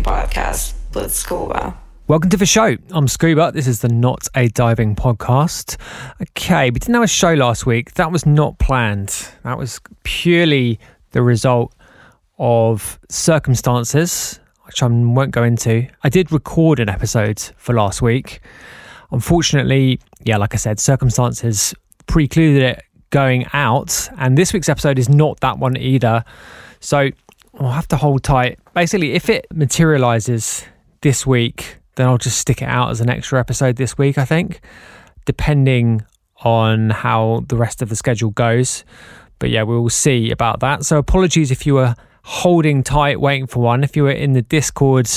diving podcast with Scuba. Welcome to the show. I'm Scuba. This is the Not a Diving podcast. Okay, we didn't have a show last week. That was not planned. That was purely the result of circumstances, which I won't go into. I did record an episode for last week. Unfortunately, yeah, like I said, circumstances precluded it going out, and this week's episode is not that one either. So I'll have to hold tight. Basically, if it materializes this week, then I'll just stick it out as an extra episode this week, I think, depending on how the rest of the schedule goes. But yeah, we will see about that. So apologies if you were holding tight, waiting for one. If you were in the Discord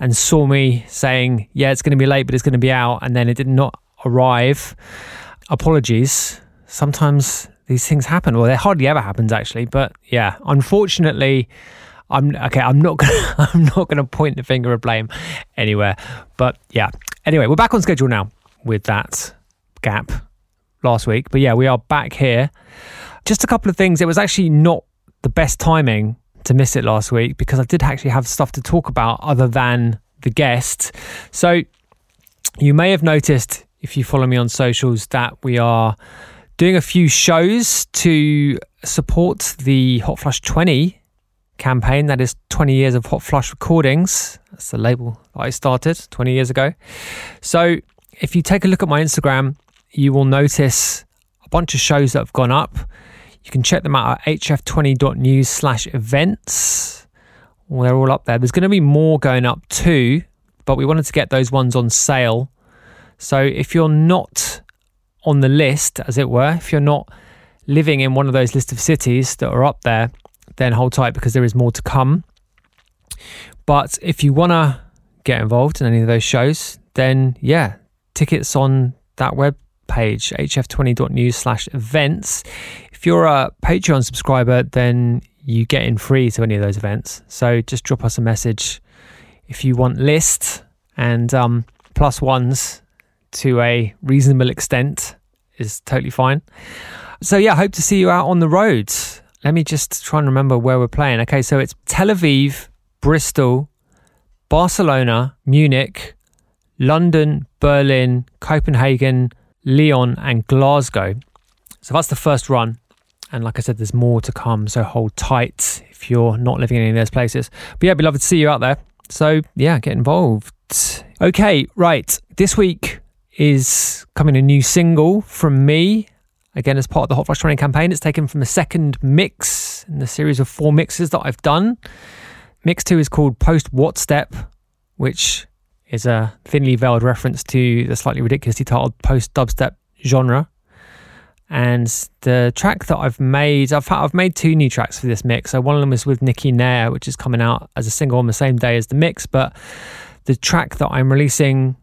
and saw me saying, yeah, it's going to be late, but it's going to be out, and then it did not arrive, apologies. Sometimes these things happen, well, they hardly ever happens actually. But yeah, unfortunately, I'm okay. I'm not gonna. I'm not gonna point the finger of blame anywhere. But yeah. Anyway, we're back on schedule now with that gap last week. But yeah, we are back here. Just a couple of things. It was actually not the best timing to miss it last week because I did actually have stuff to talk about other than the guest. So you may have noticed if you follow me on socials that we are doing a few shows to support the Hotflush 20 campaign. That is 20 years of Hotflush recordings. That's the label I started 20 years ago. So if you take a look at my Instagram, you will notice a bunch of shows that have gone up. You can check them out at hf20.news slash events. They're all up there. There's going to be more going up too, but we wanted to get those ones on sale. So if you're not on the list, as it were, if you're not living in one of those list of cities that are up there, then hold tight because there is more to come. But if you want to get involved in any of those shows, then yeah, tickets on that web page, hf20.news slash events. If you're a Patreon subscriber, then you get in free to any of those events. So just drop us a message if you want lists and um, plus ones to a reasonable extent is totally fine. So yeah, hope to see you out on the roads let me just try and remember where we're playing. Okay, so it's Tel Aviv, Bristol, Barcelona, Munich, London, Berlin, Copenhagen, Lyon, and Glasgow. So that's the first run. And like I said, there's more to come. So hold tight if you're not living in any of those places. But yeah, beloved to see you out there. So yeah, get involved. Okay, right. This week is coming a new single from me Again, as part of the Hotflush 20 campaign, it's taken from the second mix in the series of four mixes that I've done. Mix two is called Post What Step, which is a thinly veiled reference to the slightly ridiculously titled post dubstep genre. And the track that I've made, I've, I've made two new tracks for this mix. So one of them is with Nikki Nair, which is coming out as a single on the same day as the mix. But the track that I'm releasing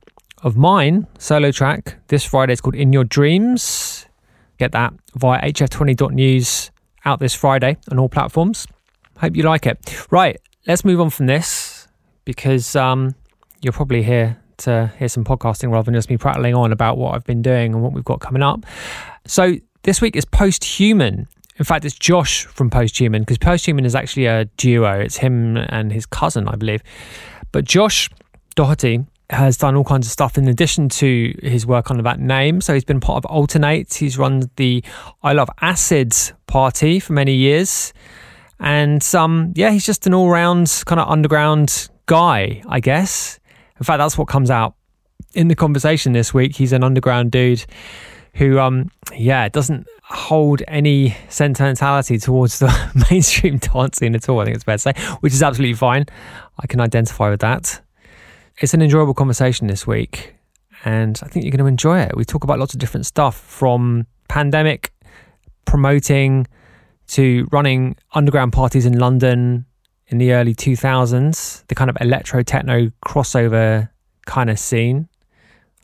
of mine, solo track, this Friday is called In Your Dreams. Get that via hf20.news out this Friday on all platforms. Hope you like it. Right, let's move on from this because um, you're probably here to hear some podcasting rather than just me prattling on about what I've been doing and what we've got coming up. So this week is Posthuman. In fact, it's Josh from Posthuman because Posthuman is actually a duo. It's him and his cousin, I believe. But Josh Doherty has done all kinds of stuff in addition to his work on that name. So he's been part of Altern-8. He's run the I Love Acids party for many years. And um, yeah, he's just an all round kind of underground guy, I guess. In fact, that's what comes out in the conversation this week. He's an underground dude who, um, yeah, doesn't hold any sentimentality towards the mainstream dancing at all. I think it's fair to say, which is absolutely fine. I can identify with that. It's an enjoyable conversation this week, and I think you're going to enjoy it. We talk about lots of different stuff from pandemic promoting to running underground parties in London in the early 2000s, the kind of electro techno crossover kind of scene,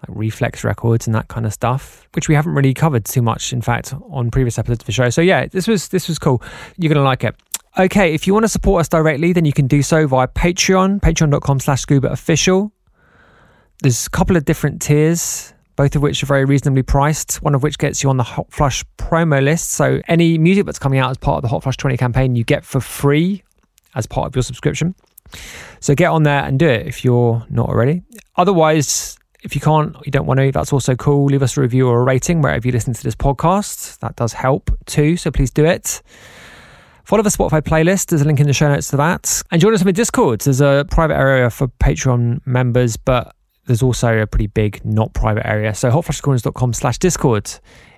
like Rephlex Records and that kind of stuff, which we haven't really covered too much, in fact, on previous episodes of the show. So yeah, this was this was cool. You're gonna like it. Okay, if you want to support us directly, then you can do so via Patreon, patreon.com slash scuba official. There's a couple of different tiers, both of which are very reasonably priced, one of which gets you on the Hotflush promo list. So any music that's coming out as part of the Hotflush 20 campaign, you get for free as part of your subscription. So get on there and do it if you're not already. Otherwise, if you can't, you don't want to, that's also cool. Leave us a review or a rating wherever you listen to this podcast. That does help too. So please do it. Follow the Spotify playlist. There's a link in the show notes to that. And join us on the Discord. There's a private area for Patreon members, but there's also a pretty big not private area. So hotflushrecordings.com slash Discord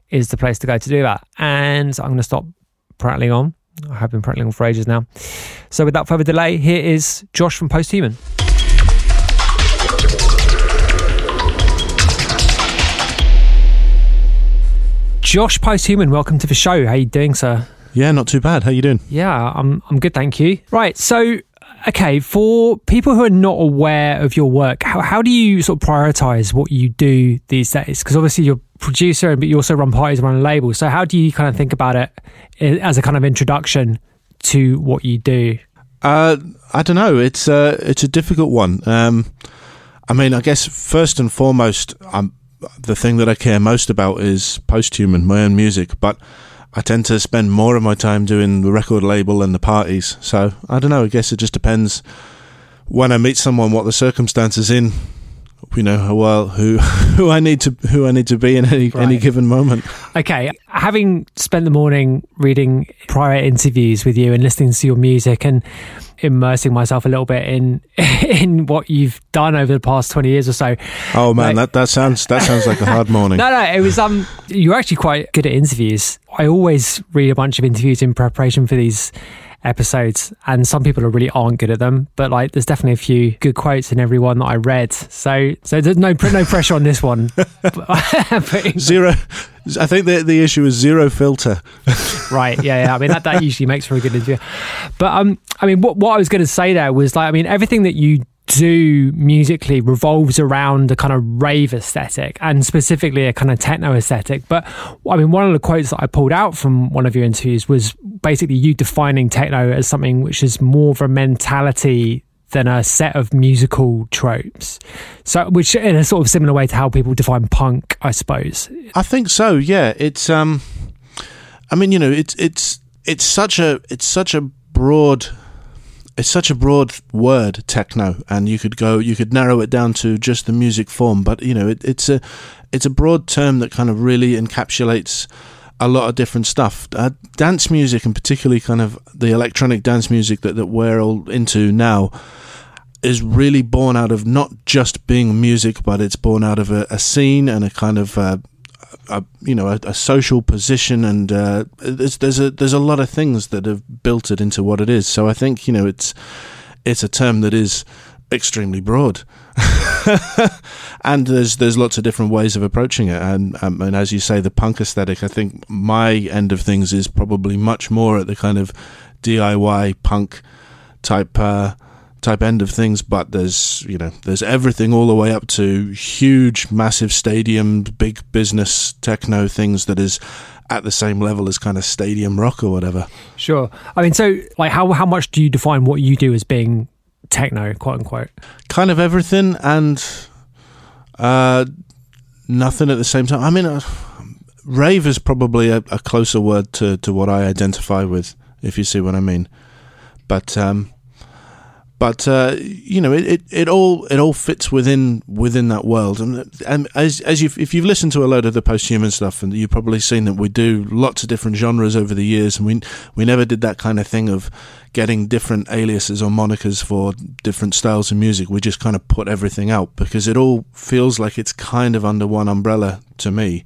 is the place to go to do that. And I'm going to stop prattling on. I have been prattling on for ages now. So without further delay, here is Josh from Posthuman. Josh Posthuman, welcome to the show. How you doing, sir? Yeah, not too bad. How are you doing? Yeah, I'm I'm good, thank you. Right, so okay, for people who are not aware of your work, how how do you sort of prioritize what you do these days? Because obviously you're a producer, but you also run parties, run a label. So how do you kind of think about it as a kind of introduction to what you do? Uh, I don't know. It's uh, it's a difficult one. Um, I mean, I guess first and foremost, I'm, the thing that I care most about is posthuman, my own music. But I tend to spend more of my time doing the record label and the parties. So I don't know. I guess it just depends when I meet someone, what the circumstances in, you know, how well who who I need to who I need to be in any Right. any given moment. Okay, having spent the morning reading prior interviews with you and listening to your music and immersing myself a little bit in in what you've done over the past 20 years or so. Oh man, Like- that that sounds that sounds like a hard morning. No, no, it was um you're actually quite good at interviews. I always read a bunch of interviews in preparation for these episodes and some people are really aren't good at them but like there's definitely a few good quotes in every one that I read so so there's no no pressure on this one Zero. I think the the issue is zero filter. right yeah yeah i mean that, that usually makes for a good interview but um i mean what, what i was going to say there was like i mean everything that you do musically revolves around a kind of rave aesthetic and specifically a kind of techno aesthetic. But i mean one of the quotes that i pulled out from one of your interviews was basically you defining techno as something which is more of a mentality than a set of musical tropes. So which in a sort of similar way to how people define punk i suppose. I think so. Yeah, it's um, I mean, you know, it's it's it's such a it's such a broad it's such a broad word techno and you could go you could narrow it down to just the music form but you know it, it's a it's a broad term that kind of really encapsulates a lot of different stuff. Uh, dance music and particularly kind of the electronic dance music that, that we're all into now is really born out of not just being music but it's born out of a, a scene and a kind of uh, a, you know a, a social position and uh, there's there's a there's a lot of things that have built it into what it is. So I think you know it's it's a term that is extremely broad. and there's there's lots of different ways of approaching it, and um, and as you say, the punk aesthetic. I think my end of things is probably much more at the kind of DIY punk type uh, type end of things. But there's you know there's everything all the way up to huge, massive stadium, big business techno things that is at the same level as kind of stadium rock or whatever. Sure. I mean, so like, how how much do you define what you do as being techno, quote unquote? Kind of everything and uh, nothing at the same time. I mean, uh, rave is probably a, a, closer word to, to what I identify with, if you see what I mean. But um, but uh, you know, it, it, it, all it all fits within within that world. And, and as as you if you've listened to a load of the posthuman stuff, and you've probably seen that we do lots of different genres over the years, and we we never did that kind of thing of getting different aliases or monikers for different styles of music. We just kind of put everything out because it all feels like it's kind of under one umbrella to me.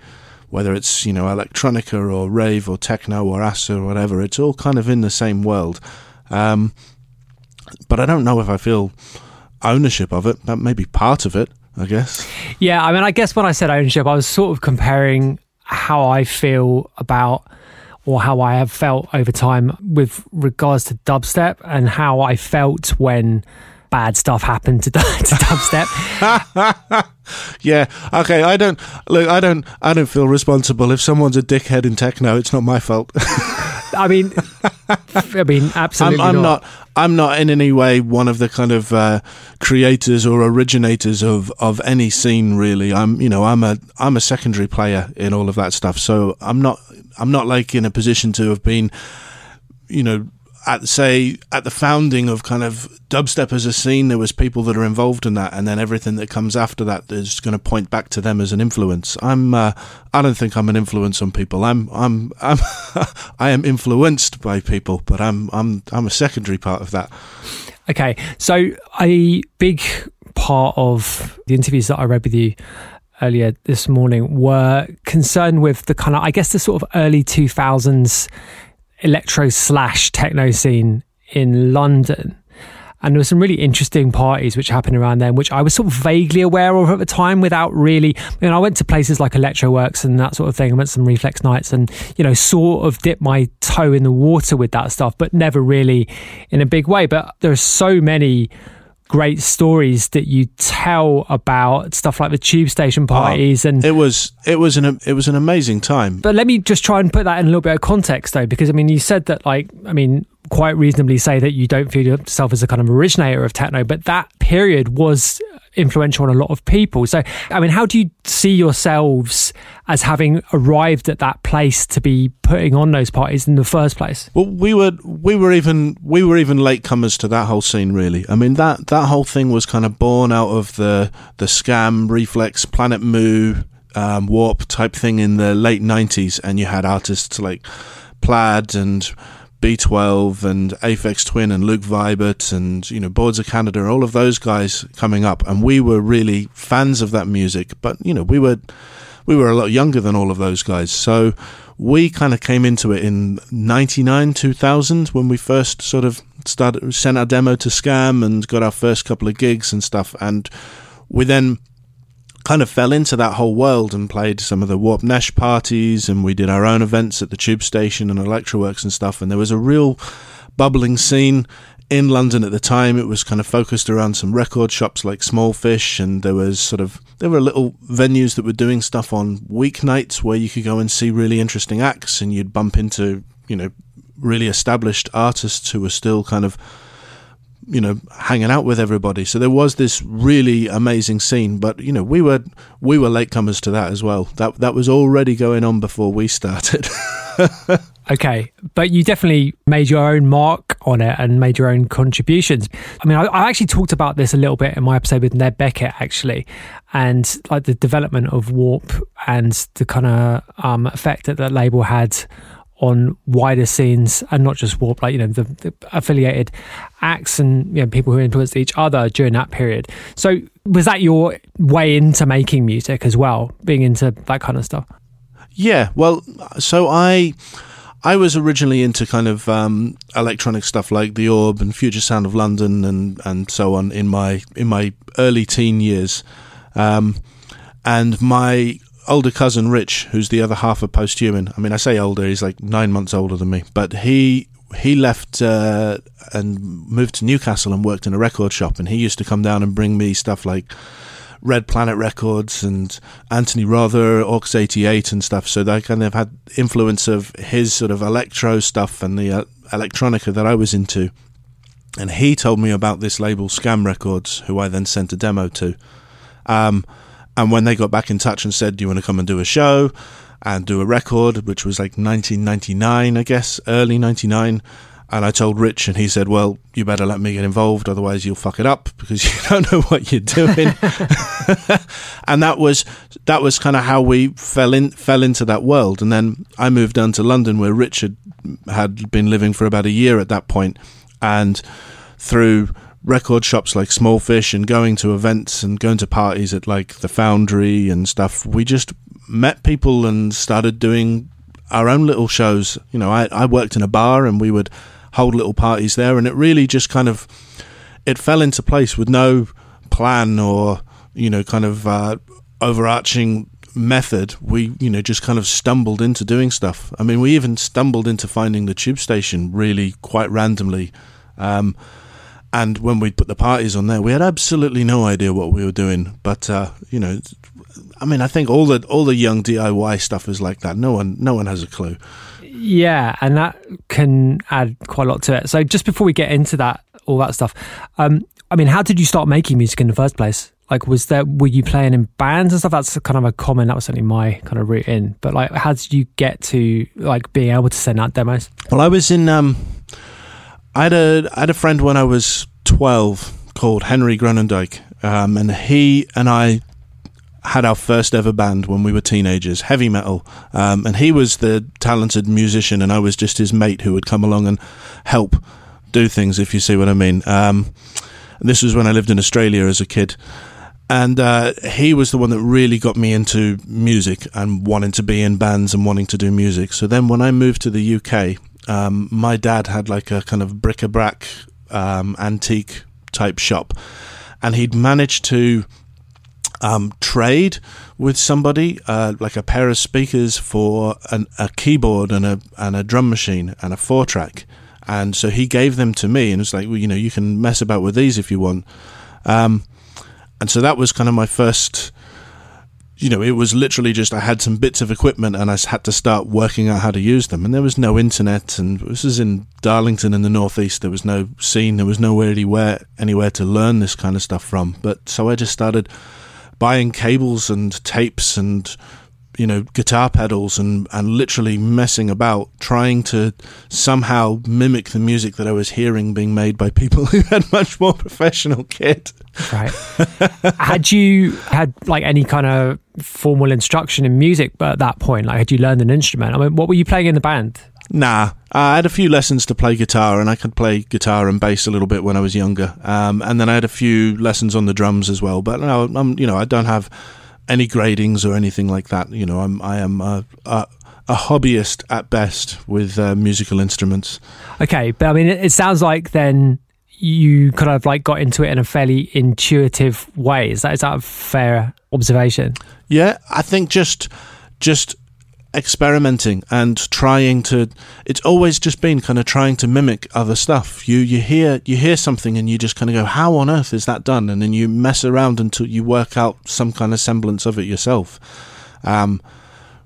Whether it's you know electronica or rave or techno or acid or whatever, it's all kind of in the same world. Um, but I don't know if I feel ownership of it. That may be part of it, I guess. Yeah, I mean, I guess when I said ownership, I was sort of comparing how I feel about or how I have felt over time with regards to dubstep and how I felt when bad stuff happened to, to dubstep. yeah. Okay. I don't look. I don't. I don't feel responsible if someone's a dickhead in techno. It's not my fault. I mean, I mean, absolutely. I'm, I'm not. not. I'm not in any way one of the kind of uh, creators or originators of, of any scene. Really, I'm. You know, I'm a I'm a secondary player in all of that stuff. So I'm not. I'm not like in a position to have been. You know, at say at the founding of kind of dubstep as a scene, there was people that are involved in that, and then everything that comes after that is going to point back to them as an influence. I'm, uh, I don't think I'm an influence on people. I'm, I'm, I'm I am influenced by people, but I'm, I'm, I'm a secondary part of that. Okay, so a big part of the interviews that I read with you earlier this morning were concerned with the kind of, I guess, the sort of early two thousands electro slash techno scene in London. And there were some really interesting parties which happened around then, which I was sort of vaguely aware of at the time without really. I mean, I went to places like Electro Works and that sort of thing. I went to some Rephlex nights and, you know, sort of dipped my toe in the water with that stuff, but never really in a big way. But there are so many great stories that you tell about stuff like the tube station oh, parties and it was it was an it was an amazing time. But let me just try and put that in a little bit of context though because i mean you said that like i mean quite reasonably say that you don't feel yourself as a kind of originator of techno but that period was influential on a lot of people. So, I mean, how do you see yourselves as having arrived at that place to be putting on those parties in the first place? Well, we were we were even we were even latecomers to that whole scene. Really, I mean that that whole thing was kind of born out of the the scam Rephlex Planet Mu um, warp type thing in the late '90s, and you had artists like Plaid and B12 and Aphex Twin and Luke Vibert and you know Boards of Canada, all of those guys coming up, and we were really fans of that music. But you know we were we were a lot younger than all of those guys, so we kind of came into it in '99, 2000 when we first sort of started sent our demo to Scam and got our first couple of gigs and stuff, and we then kind of fell into that whole world and played some of the Warp Nash parties, and we did our own events at the Tube Station and Electroworks and stuff. And there was a real bubbling scene in London at the time. It was kind of focused around some record shops like Small Fish, and there was sort of there were little venues that were doing stuff on weeknights where you could go and see really interesting acts, and you'd bump into you know really established artists who were still kind of you know hanging out with everybody. So there was this really amazing scene but you know we were we were latecomers to that as well. That that was already going on before we started. Okay but you definitely made your own mark on it and made your own contributions. I mean I, I, actually talked about this a little bit in my episode with ned beckett actually and like the development of warp and the kind of um, effect that that label had on wider scenes and not just Warp, like, you know, the, the, affiliated acts and you know, people who influenced each other during that period. So, was that your way into making music as well, being into that kind of stuff? Yeah, well, so I. I was originally into kind of um, electronic stuff like the Orb and Future Sound of London and, and so on in my in my early teen years, um, and my older cousin Rich, who's the other half of Posthuman. I mean, I say older; he's like nine months older than me, but he he left uh, and moved to Newcastle and worked in a record shop, and he used to come down and bring me stuff like Red Planet Records and Anthony Rother, Aux 88 and stuff. So they kind of had influence of his sort of electro stuff and the uh, electronica that I was into. And he told me about this label, Scam Records, who I then sent a demo to. Um, and when they got back in touch and said, Do you want to come and do a show and do a record, which was like 1999, I guess, early 99, and I told Rich, and he said, "Well, you better let me get involved, otherwise you'll fuck it up because you don't know what you're doing." and that was that was kind of how we fell in fell into that world. And then I moved down to London, where Richard had been living for about a year at that point, and through record shops like Small Fish and going to events and going to parties at like the Foundry and stuff, we just met people and started doing our own little shows. You know, I, I worked in a bar and we would hold little parties there, and it really just kind of it fell into place with no plan or you know kind of uh, overarching method. We you know just kind of stumbled into doing stuff. I mean, we even stumbled into finding the tube station really quite randomly. Um, and when we put the parties on there, we had absolutely no idea what we were doing. But uh, you know, I mean, I think all the all the young DIY stuff is like that. No one, no one has a clue. Yeah, and that can add quite a lot to it. So just before we get into that, all that stuff, um, I mean, how did you start making music in the first place? Like, was there were you playing in bands and stuff? That's kind of a common. That was certainly my kind of route in. But like, how did you get to like being able to send out demos? Well, I was in. Um, I had a I had a friend when I was twelve called Henry Gronendijk, um, and he and I had our first ever band when we were teenagers, heavy metal. Um, and he was the talented musician, and I was just his mate who would come along and help do things, if you see what I mean. Um, this was when I lived in Australia as a kid. And uh, he was the one that really got me into music and wanting to be in bands and wanting to do music. So then when I moved to the UK, um, my dad had like a kind of bric a brac um, antique type shop. And he'd managed to um, trade with somebody, uh, like a pair of speakers for an, a keyboard and a and a drum machine and a four track. And so he gave them to me, and it was like, well, you know, you can mess about with these if you want. Um, and so that was kind of my first. You know, it was literally just I had some bits of equipment and I had to start working out how to use them. And there was no internet, and this is in Darlington in the northeast. There was no scene, there was nowhere anywhere anywhere to learn this kind of stuff from. But so I just started buying cables and tapes and you know guitar pedals and and literally messing about trying to somehow mimic the music that I was hearing being made by people who had much more professional kit. Right. had you had like any kind of formal instruction in music but at that point? Like had you learned an instrument? I mean, what were you playing in the band? Nah, I had a few lessons to play guitar, and I could play guitar and bass a little bit when I was younger. Um, and then I had a few lessons on the drums as well. But no, I'm, you know, I don't have any gradings or anything like that. You know, I'm, I am a, a, a hobbyist at best with uh, musical instruments. Okay, but I mean, it, it sounds like then you kind of like got into it in a fairly intuitive way. Is that is that a fair observation? Yeah, I think just just experimenting and trying to it's always just been kind of trying to mimic other stuff. You you hear you hear something and you just kind of go how on earth is that done? And then you mess around until you work out some kind of semblance of it yourself. Um,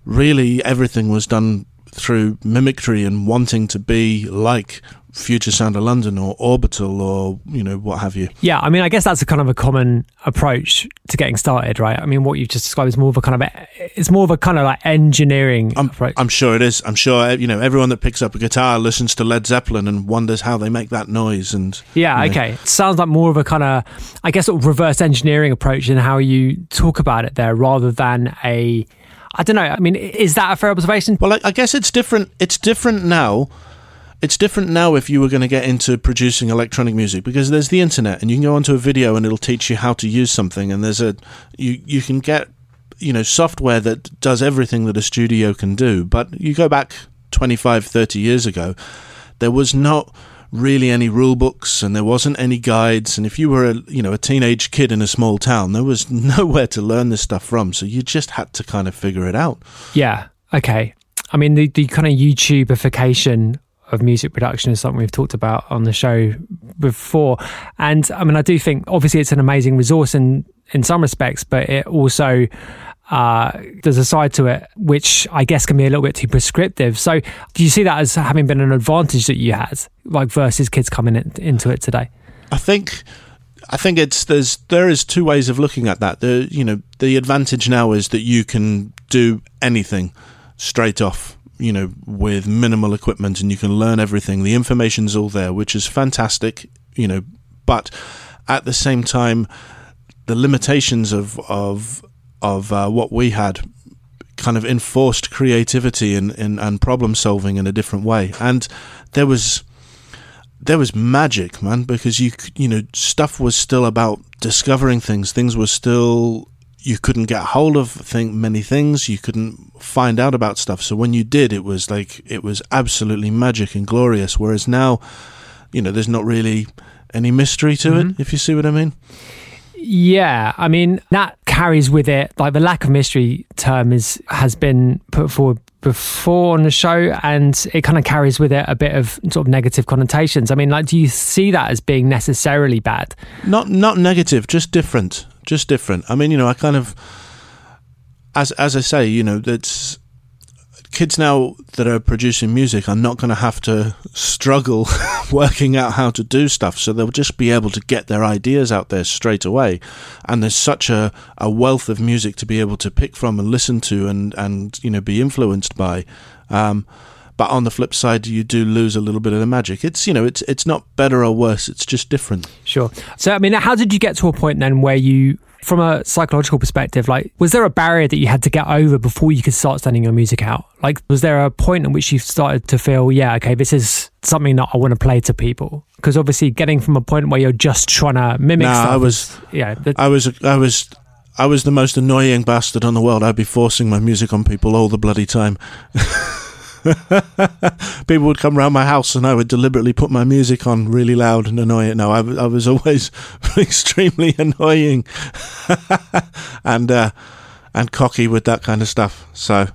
really everything was done through mimicry and wanting to be like Future Sound of London or Orbital or you know what have you. Yeah, I mean, I guess that's a kind of a common approach to getting started, right? I mean, what you've just described is more of a kind of a, it's more of a kind of like engineering I'm, approach. I'm sure it is. I'm sure you know everyone that picks up a guitar listens to Led Zeppelin and wonders how they make that noise. And yeah, you know. okay, it sounds like more of a kind of I guess sort of reverse engineering approach in how you talk about it there, rather than a I don't know. I mean, is that a fair observation? Well, I, I guess it's different. It's different now. It's different now if you were going to get into producing electronic music because there's the internet and you can go onto a video and it'll teach you how to use something and there's a you you can get you know software that does everything that a studio can do. But you go back 25, 30 years ago, there was not really any rule books and there wasn't any guides and if you were a you know a teenage kid in a small town there was nowhere to learn this stuff from so you just had to kind of figure it out Yeah. Okay. I mean, the, the kind of YouTubeification of music production is something we've talked about on the show before. And I mean, I do think obviously it's an amazing resource in, in some respects, but it also, uh, there's a side to it which I guess can be a little bit too prescriptive. So do you see that as having been an advantage that you had, like versus kids coming in, into it today? I think I think it's there's there is two ways of looking at that. The you know the advantage now is that you can do anything straight off, you know, with minimal equipment, and you can learn everything. The information's all there, which is fantastic, you know. But at the same time, the limitations of of of uh, what we had kind of enforced creativity and, and, and problem solving in a different way. And there was there was magic, man, because you you know stuff was still about discovering things. Things were still you couldn't get hold of thing, many things. You couldn't find out about stuff. So when you did, it was like it was absolutely magic and glorious. Whereas now, you know, there's not really any mystery to it. Mm-hmm. If you see what I mean. Yeah, I mean that carries with it like the lack of mystery term is has been put forward before on the show, and it kind of carries with it a bit of sort of negative connotations. I mean, like, do you see that as being necessarily bad? Not not negative, just different, just different. I mean, you know, I kind of, as as I say, you know, that's kids now that are producing music are not going to have to struggle working out how to do stuff, so they'll just be able to get their ideas out there straight away. And there's such a, a wealth of music to be able to pick from and listen to, and and you know, be influenced by. Um, but on the flip side, you do lose a little bit of the magic. It's you know, it's it's not better or worse. It's just different. Sure. So, I mean, how did you get to a point then where you, from a psychological perspective, like, was there a barrier that you had to get over before you could start sending your music out? Like, was there a point at which you started to feel, yeah, okay, this is something that I want to play to people? Because obviously, getting from a point where you're just trying to mimic Nah, stuff, I was- yeah, that- I was I was I was the most annoying bastard on the world. I'd be forcing my music on people all the bloody time. people would come round my house and I would deliberately put my music on really loud and annoy it. No, I, I was always extremely annoying and uh, and cocky with that kind of stuff. So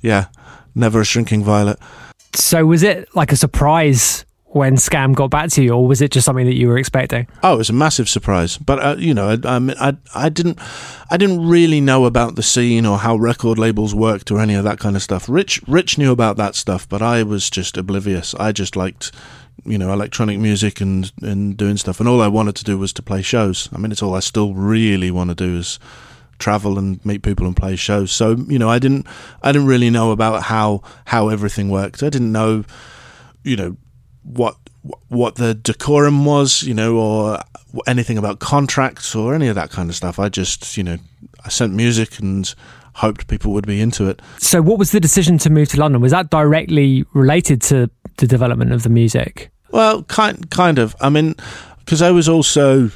yeah, never a shrinking violet. so was it like a surprise when Scam got back to you, or was it just something that you were expecting? Oh, it was a massive surprise. But uh, you know, I, I, I I didn't I didn't really know about the scene or how record labels worked or any of that kind of stuff. Rich Rich knew about that stuff, but I was just oblivious. I just liked you know electronic music and and doing stuff, and all I wanted to do was to play shows. I mean, it's all I still really want to do is travel and meet people and play shows. So you know, I didn't I didn't really know about how how everything worked. I didn't know you know what what the decorum was, you know, or anything about contracts or any of that kind of stuff. I just, you know, I sent music and hoped people would be into it. So, what was the decision to move to London? Was that directly related to the development of the music? Well, kind kind of. I mean, because I was also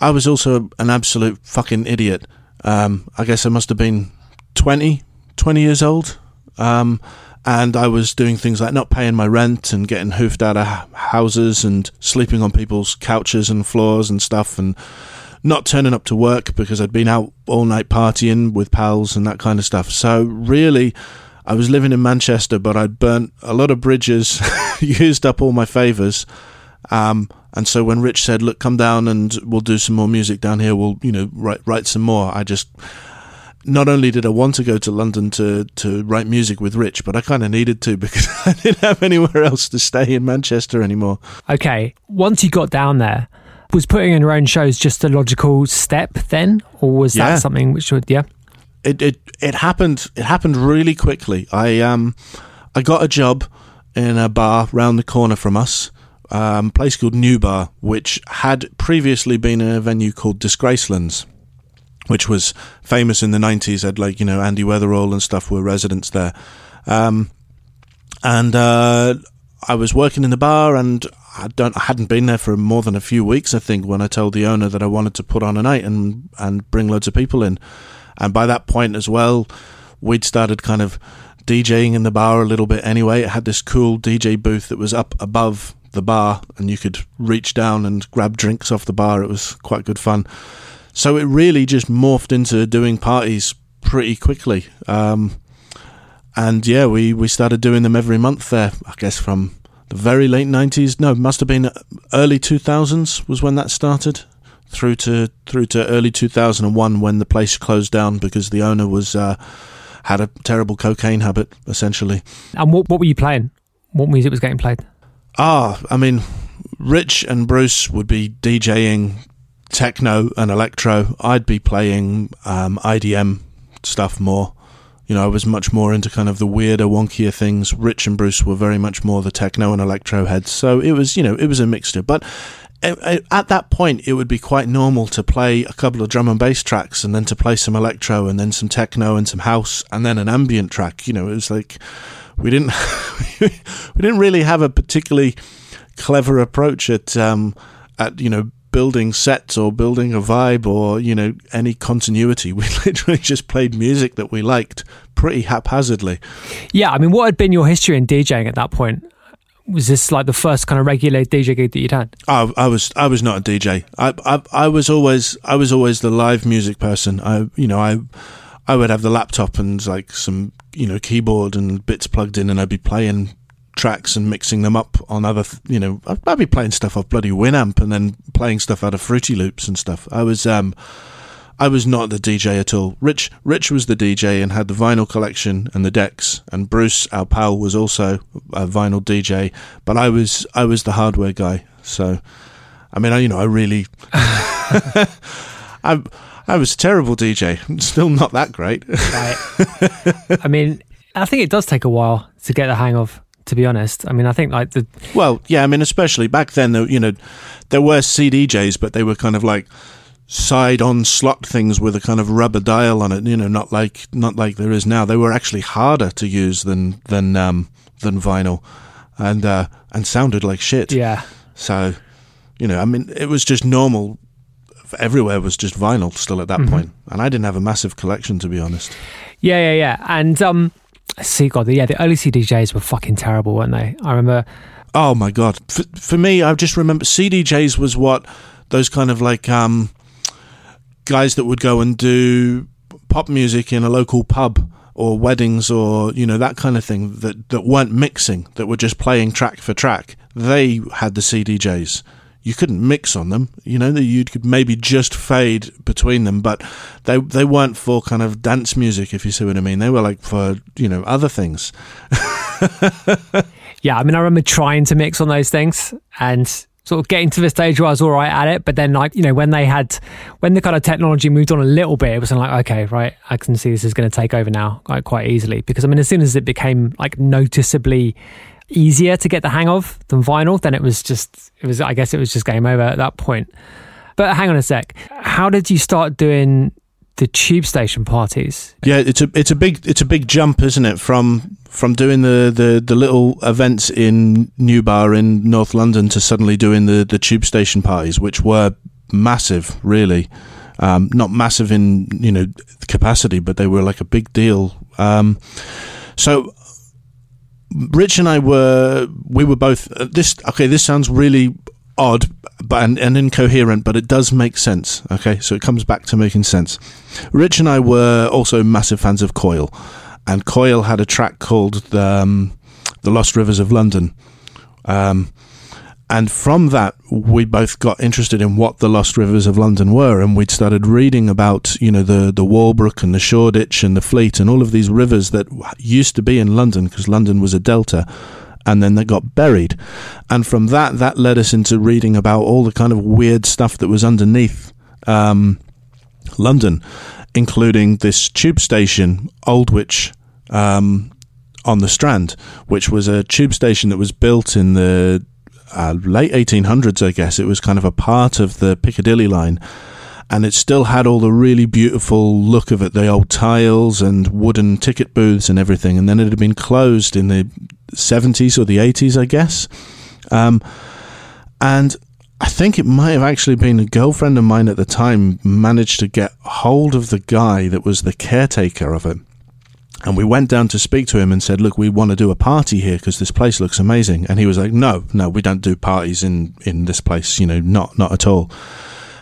I was also an absolute fucking idiot. Um, I guess I must have been 20, 20 years old. Um, and I was doing things like not paying my rent and getting hoofed out of houses and sleeping on people's couches and floors and stuff and not turning up to work because I'd been out all night partying with pals and that kind of stuff. So really, I was living in Manchester, but I'd burnt a lot of bridges, used up all my favours. Um, and so when Rich said, "Look, come down and we'll do some more music down here. We'll, you know, write write some more," I just not only did I want to go to London to to write music with Rich, but I kind of needed to because I didn't have anywhere else to stay in Manchester anymore. Okay, once you got down there, was putting on your own shows just a logical step then, or was Yeah. that something which would, yeah? it it it happened it happened really quickly. I um I got a job in a bar round the corner from us, um, a place called New Bar, which had previously been a venue called Disgracelands, which was famous in the nineties. Had like you know Andy Weatherall and stuff were residents there, um, and uh, I was working in the bar and. I don't. I hadn't been there for more than a few weeks, I think, when I told the owner that I wanted to put on a night and and bring loads of people in. And by that point as well, we'd started kind of DJing in the bar a little bit anyway. It had this cool DJ booth that was up above the bar, and you could reach down and grab drinks off the bar. It was quite good fun. So it really just morphed into doing parties pretty quickly. Um, and yeah, we, we started doing them every month there, I guess from the very late 90s. No, must have been early 2000s was when that started. Through to through to early 2001 when the place closed down because the owner was uh, had a terrible cocaine habit essentially. And what what were you playing? What music was getting played? Ah, I mean, Rich and Bruce would be DJing techno and electro. I'd be playing um, IDM stuff more. You know, I was much more into kind of the weirder, wonkier things. Rich and Bruce were very much more the techno and electro heads. So it was, you know, it was a mixture. But at that point, it would be quite normal to play a couple of drum and bass tracks and then to play some electro and then some techno and some house and then an ambient track. You know, it was like we didn't we didn't really have a particularly clever approach at um, at you know building sets or building a vibe or you know any continuity. We literally just played music that we liked pretty haphazardly. Yeah, I mean, what had been your history in DJing at that point? Was this like the first kind of regular DJ gig that you'd had? I, I was I was not a DJ. I, I I was always I was always the live music person. I you know I I would have the laptop and like some you know keyboard and bits plugged in, and I'd be playing tracks and mixing them up on other, you know, I'd be playing stuff off bloody Winamp and then playing stuff out of Fruity Loops and stuff. I was, um, I was not the DJ at all. Rich, Rich was the DJ and had the vinyl collection and the decks, and Bruce, our pal, was also a vinyl DJ. But I was, I was the hardware guy. So, I mean, I, you know, I really, I, I was a terrible DJ. Still not that great. right. I mean, I think it does take a while to get the hang of to be honest. I mean, I think like the well, yeah. I mean, especially back then, you know, there were CDJs, but they were kind of like side-on slot things with a kind of rubber dial on it. You know, not like not like there is now. They were actually harder to use than than um, than vinyl, and uh, and sounded like shit. Yeah. So, you know, I mean, it was just normal. Everywhere was just vinyl still at that mm-hmm. point. and I didn't have a massive collection to be honest. Yeah, yeah, yeah, and um See, God, yeah, the early CDJs were fucking terrible, weren't they? I remember. Oh my god! For, for me, I just remember CDJs was what those kind of like um, guys that would go and do pop music in a local pub or weddings or you know that kind of thing that that weren't mixing that were just playing track for track. They had the CDJs you couldn't mix on them. You know, you could maybe just fade between them, but they they weren't for kind of dance music, if you see what I mean. They were like for you know other things. yeah, I mean, I remember trying to mix on those things and sort of getting to the stage where I was all right at it, but then like you know when they had when the kind of technology moved on a little bit, it was like okay, right, I can see this is going to take over now like quite easily because I mean as soon as it became like noticeably easier to get the hang of than vinyl, then it was just, it was, I guess it was just game over at that point. But hang on a sec. How did you start doing the tube station parties? Yeah, it's a it's a big it's a big jump, isn't it? From from doing the, the, the little events in New Bar in North London to suddenly doing the, the tube station parties, which were massive, really. Um, not massive in you know capacity, but they were like a big deal. Um, so Rich and I were we were both uh, this. Okay, this sounds really odd but and, and, incoherent, but it does make sense. Okay, so it comes back to making sense. Rich and I were also massive fans of Coil, and Coil had a track called the, um, "The Lost Rivers of London." Um, and from that, we both got interested in what the lost rivers of London were, and we'd started reading about, you know, the the Walbrook and the Shoreditch and the Fleet and all of these rivers that used to be in London because London was a delta, and then they got buried. And from that, that led us into reading about all the kind of weird stuff that was underneath um, London, including this tube station, Aldwych. Um, on the Strand, which was a tube station that was built in the uh, late 1800s, I guess. It was kind of a part of the Piccadilly line. And it still had all the really beautiful look of it, the old tiles and wooden ticket booths and everything. And then it had been closed in the 70s or the 80s, I guess. Um, and I think it might have actually been a girlfriend of mine at the time managed to get hold of the guy that was the caretaker of it And we went down to speak to him and said, "Look, we want to do a party here because this place looks amazing." And he was like, "No, no, we don't do parties in in this place. You know, not not at all."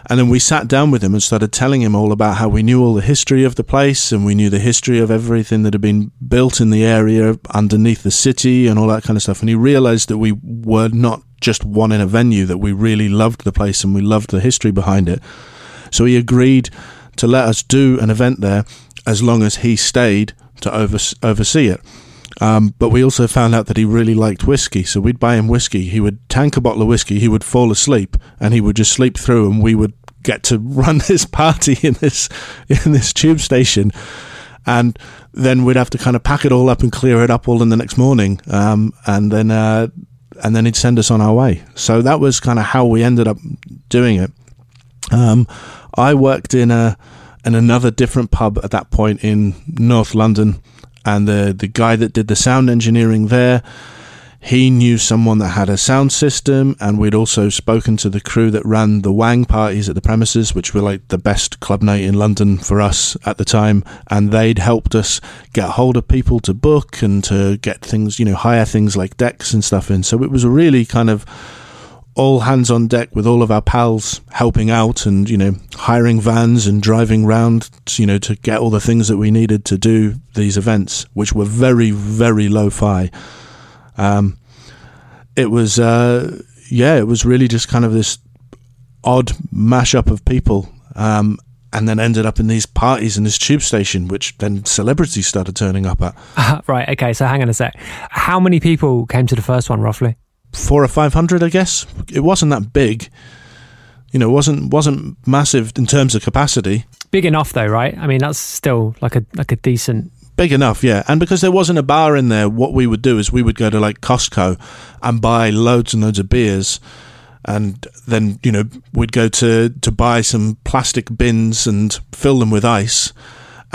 And then we sat down with him and started telling him all about how we knew all the history of the place and we knew the history of everything that had been built in the area underneath the city and all that kind of stuff. And he realized that we were not just wanting a venue, that we really loved the place and we loved the history behind it. So he agreed to let us do an event there as long as he stayed to oversee it. Um, but we also found out that he really liked whiskey, so we'd buy him whiskey. He would tank a bottle of whiskey, he would fall asleep, and he would just sleep through, and we would get to run this party in this in this tube station, and then we'd have to kind of pack it all up and clear it up all in the next morning, um, and then uh, and then he'd send us on our way. So that was kind of how we ended up doing it. Um, I worked in a in another different pub at that point in North London and the the guy that did the sound engineering there he knew someone that had a sound system, and we'd also spoken to the crew that ran the Wang parties at the premises, which were like the best club night in London for us at the time. And they'd helped us get hold of people to book and to get things, you know, hire things like decks and stuff in. So it was a really kind of all hands on deck with all of our pals helping out and you know hiring vans and driving round you know to get all the things that we needed to do these events which were very very low fi um, it was uh, yeah it was really just kind of this odd mashup of people um, and then ended up in these parties in this tube station, which then celebrities started turning up at. Uh, right. Okay. So hang on a sec. How many people came to the first one, roughly? Four or five hundred, I guess. It wasn't that big. You know, wasn't wasn't massive in terms of capacity. Big enough though, right? I mean, that's still like a like a decent. Big enough, yeah. And because there wasn't a bar in there, what we would do is we would go to like Costco and buy loads and loads of beers and then you know we'd go to to buy some plastic bins and fill them with ice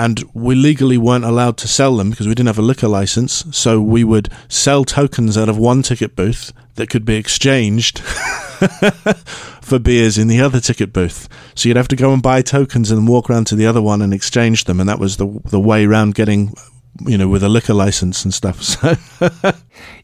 and we legally weren't allowed to sell them because we didn't have a liquor license. So we would sell tokens out of one ticket booth that could be exchanged for beers in the other ticket booth. So you'd have to go and buy tokens and walk around to the other one and exchange them, and that was the the way around getting, you know, with a liquor license and stuff. So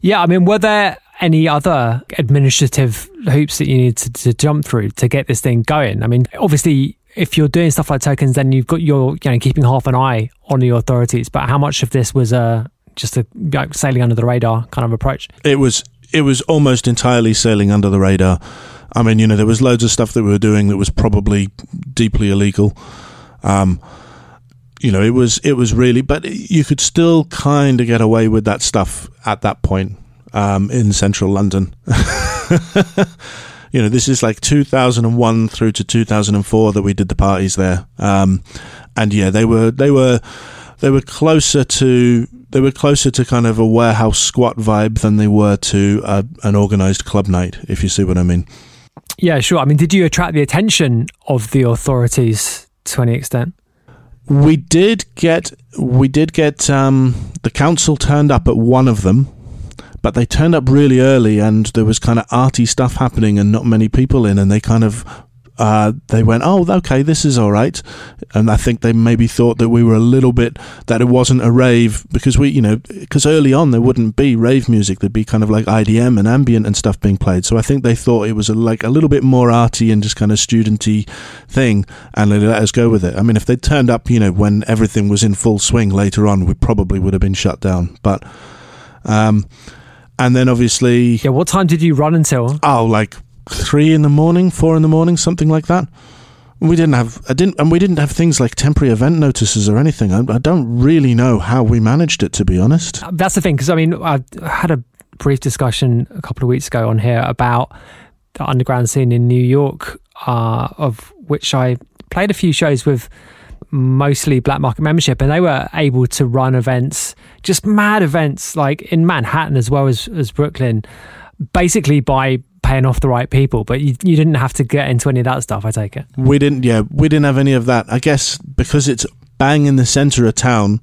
yeah, I mean, were there any other administrative hoops that you needed to, to jump through to get this thing going? I mean, obviously if you're doing stuff like tokens, then you've got your you know keeping half an eye on the authorities. But how much of this was uh, just a like, sailing under the radar kind of approach? It was it was almost entirely sailing under the radar. I mean, you know, there was loads of stuff that we were doing that was probably deeply illegal. Um, you know, it was it was really, but you could still kind of get away with that stuff at that point um, in central London. you know, this is like 2001 through to 2004 that we did the parties there. Um, and yeah, they were they were they were closer to they were closer to kind of a warehouse squat vibe than they were to a, an organized club night, if you see what I mean. Yeah, sure. I mean, did you attract the attention of the authorities to any extent? We did get we did get um, the council turned up at one of them but they turned up really early and there was kind of arty stuff happening and not many people in and they kind of uh, they went, oh, okay, this is all right. And I think they maybe thought that we were a little bit, that it wasn't a rave because we, you know, because early on there wouldn't be rave music. There'd be kind of like IDM and ambient and stuff being played. So I think they thought it was a, like a little bit more arty and just kind of studenty thing and they let us go with it. I mean, if they'd turned up, you know, when everything was in full swing later on, we probably would have been shut down. But, um, and then obviously yeah what time did you run until? Oh like three in the morning four in the morning something like that. We didn't have i didn't and we didn't have things like temporary event notices or anything. I, I don't really know how we managed it to be honest. That's the thing because i mean i had a brief discussion a couple of weeks ago on here about the underground scene in new york uh, of which i played a few shows with mostly black market membership, and they were able to run events, just mad events, like in Manhattan as well as as Brooklyn, basically by paying off the right people. But you you didn't have to get into any of that stuff. I take it. We didn't. Yeah, we didn't have any of that. I guess because it's bang in the center of town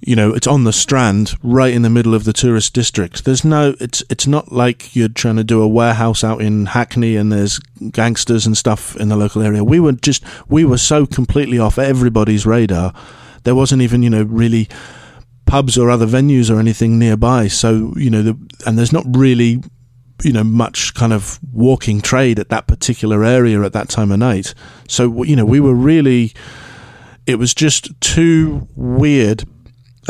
you know it's on the strand right in the middle of the tourist district there's no it's it's not like you're trying to do a warehouse out in hackney and there's gangsters and stuff in the local area we were just we were so completely off everybody's radar there wasn't even you know really pubs or other venues or anything nearby. So you know, the, and there's not really you know much kind of walking trade at that particular area at that time of night. So you know, we were really. It was just too weird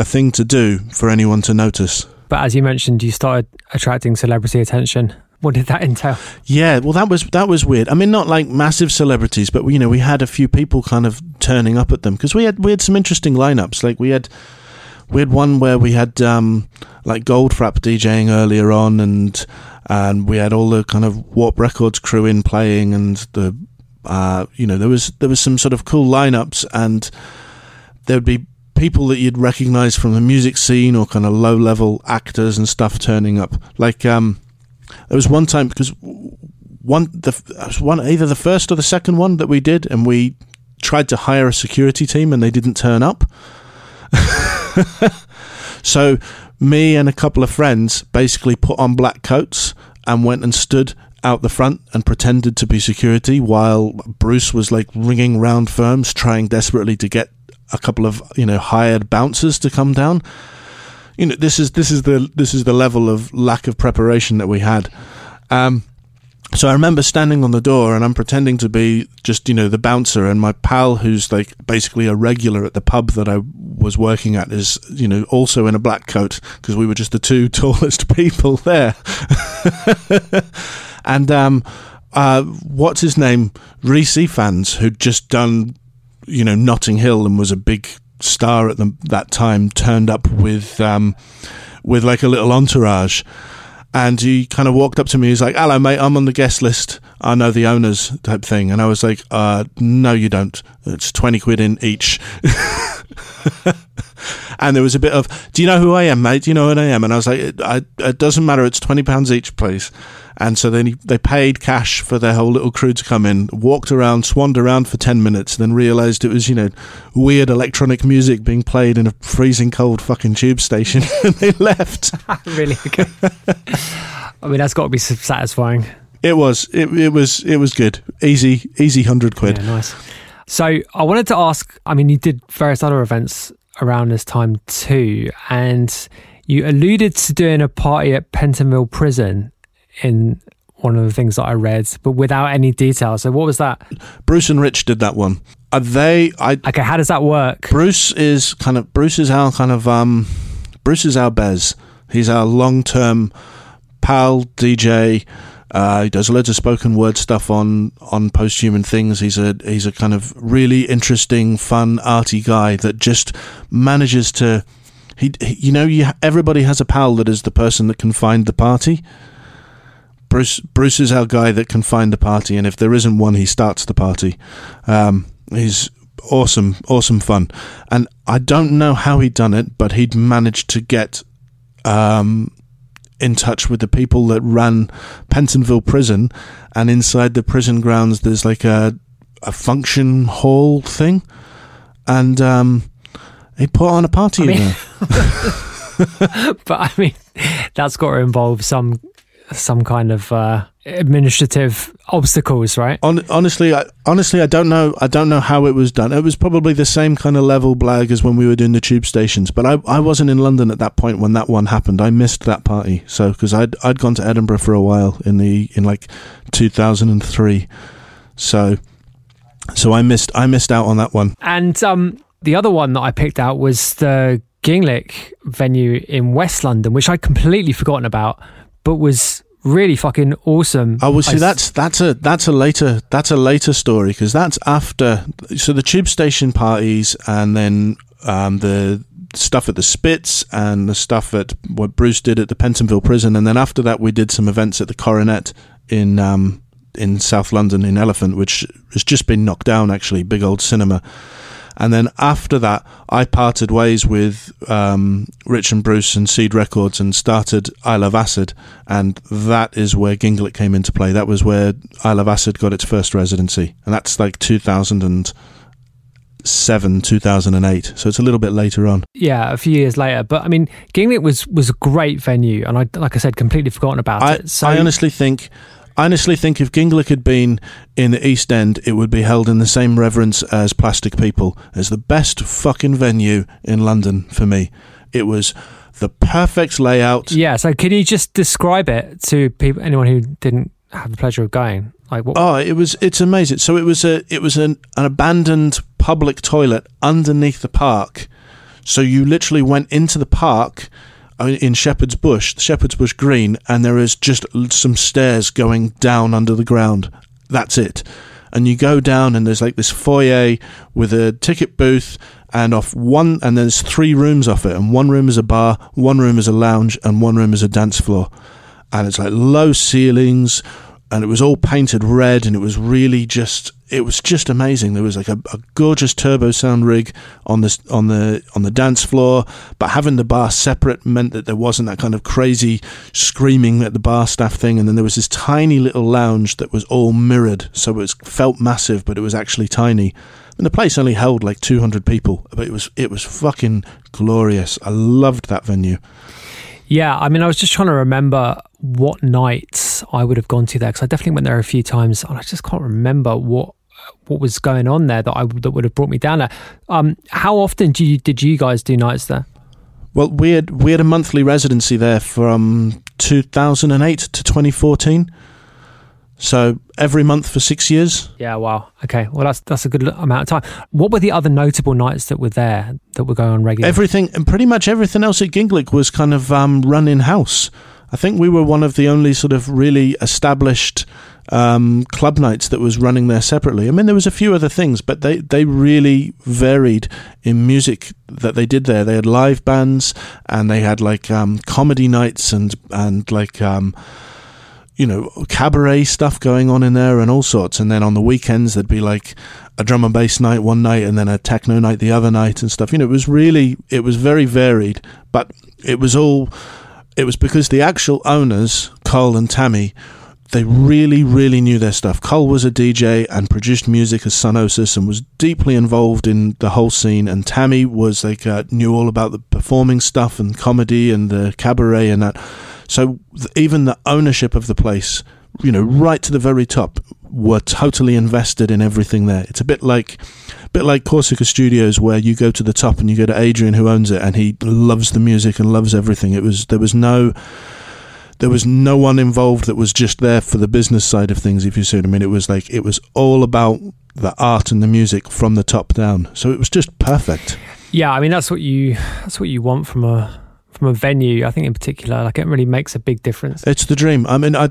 a thing to do for anyone to notice. But as you mentioned, you started attracting celebrity attention. What did that entail? Yeah, well, that was that was weird. I mean, not like massive celebrities, but you know, we had a few people kind of turning up at them because we had we had some interesting lineups. Like we had we had one where we had um, like Goldfrapp DJing earlier on, and and we had all the kind of Warp Records crew in playing, and the uh, you know there was there was some sort of cool lineups, and there would be people that you'd recognize from the music scene or kind of low level actors and stuff turning up. Like um, there was one time because one the one either the first or the second one that we did, and we tried to hire a security team and they didn't turn up. so me and a couple of friends basically put on black coats and went and stood out the front and pretended to be security while Bruce was like ringing round firms trying desperately to get a couple of you know hired bouncers to come down you know this is this is the this is the level of lack of preparation that we had. Um, so I remember standing on the door and I'm pretending to be just you know the bouncer and my pal who's like basically a regular at the pub that I was working at is you know also in a black coat because we were just the two tallest people there. and um, uh, what's his name? Rhys Ifans who'd just done you know Notting Hill and was a big star at the, that time turned up with um, with like a little entourage. And he kind of walked up to me. He's like, "Hello, mate. I'm on the guest list. I know the owners, type thing." And I was like, uh, "No, you don't. It's twenty quid in each." and there was a bit of, "Do you know who I am, mate? Do you know who I am?" And I was like, "It, I, it doesn't matter. It's twenty pounds each, please." And so then they paid cash for their whole little crew to come in, walked around, swanned around for 10 minutes, then realised it was, you know, weird electronic music being played in a freezing cold fucking tube station. and they left. really? Okay. I mean, that's got to be satisfying. It was. It, it was. It was good. Easy, easy hundred quid. Yeah, nice. So I wanted to ask. I mean, you did various other events around this time too, and you alluded to doing a party at Pentonville Prison in one of the things that I read, but without any detail. So what was that? Bruce and Rich did that one. Are they? I okay. How does that work? Bruce is kind of Bruce is our kind of um, Bruce is our Bez. He's our long term pal DJ. Uh, he does loads of spoken word stuff on on Posthuman things. He's a he's a kind of really interesting, fun, arty guy that just manages to. He, he you know, you, everybody has a pal that is the person that can find the party. Bruce Bruce is our guy that can find the party, and if there isn't one, he starts the party. Um, he's awesome, awesome fun, and I don't know how he'd done it, but he'd managed to get um, in touch with the people that ran Pentonville Prison, and inside the prison grounds, there's like a a function hall thing, and um, he put on a party I mean, there. but I mean, that's got to involve some some kind of uh, administrative obstacles, right? On, honestly, I, honestly, I don't know. I don't know how it was done. It was probably the same kind of level blag as when we were doing the tube stations. But I, I wasn't in London at that point when that one happened. I missed that party. So because I'd I'd gone to Edinburgh for a while in the in like 2003. So so I missed I missed out on that one. And um, the other one that I picked out was the Ginglik venue in West London, which I'd completely forgotten about but was really fucking awesome. Oh, well, see, that's that's a that's a later that's a later story because that's after so the tube station parties and then um, the stuff at the Spitz and the stuff at what Bruce did at the Pentonville prison, and then after that we did some events at the Coronet in um, in South London in Elephant, which has just been knocked down actually, big old cinema. And then after that, I parted ways with um, Rich and Bruce and Seed Records and started I Love Acid. And that is where Ginglik came into play. That was where I Love Acid got its first residency. And that's like 2007, 2008. So it's a little bit later on. Yeah, a few years later. But I mean, Ginglik was, was a great venue. And I, like I said, completely forgotten about I, it. So I honestly think honestly think if Ginglik had been in the East End, it would be held in the same reverence as Plastic People, as the best fucking venue in London for me. It was the perfect layout. Yeah. So can you just describe it to people, anyone who didn't have the pleasure of going? Like what? Oh, it was it's amazing. So it was a it was an, an abandoned public toilet underneath the park. So you literally went into the park in Shepherd's Bush, Shepherd's Bush Green, and there is just some stairs going down under the ground. That's it. And you go down, and there's like this foyer with a ticket booth, and off one, and there's three rooms off it, and one room is a bar, one room is a lounge, and one room is a dance floor. And it's like low ceilings, and it was all painted red and it was really just it was just amazing. There was like a, a, gorgeous Turbosound rig on the on the on the dance floor but having the bar separate meant that there wasn't that kind of crazy screaming at the bar staff thing and then there was this tiny little lounge that was all mirrored so it was, felt massive but it was actually tiny. And the place only held like 200 people but it was it was fucking glorious. I loved that venue yeah, I mean, I was just trying to remember what nights I would have gone to there because I definitely went there a few times, and I just can't remember what what was going on there that I that would have brought me down there. Um, how often do you, did you guys do nights there? Well, we had we had a monthly residency there from 2008 to 2014. So every month for six years. Yeah, wow. Okay, well that's that's a good amount of time. What were the other notable nights that were there that were going on regularly? Everything and pretty much everything else at Ginglik was kind of um, run in house. I think we were one of the only sort of really established um, club nights that was running there separately. I mean, there was a few other things, but they, they really varied in music that they did there. They had live bands and they had like um, comedy nights and and like um, you know cabaret stuff going on in there and all sorts. And then on the weekends there'd be like a drum and bass night one night and then a techno night the other night and stuff. You know, it was really it was very varied, but it was all it was because the actual owners, Cole and Tammy, they really, really knew their stuff. Cole was a DJ and produced music as Sonosis and was deeply involved in the whole scene. And Tammy was like uh, knew all about the performing stuff and comedy and the cabaret and that. So even the ownership of the place, you know, right to the very top, were totally invested in everything there. It's a bit like bit like Corsica Studios, where you go to the top and you go to Adrian, who owns it, and he loves the music and loves everything. It was there was no there was no one involved that was just there for the business side of things. If you see what I mean, it was like it was all about the art and the music from the top down. So it was just perfect. Yeah, I mean that's what you that's what you want from a from a venue. I think in particular, like it really makes a big difference. It's the dream. I mean, I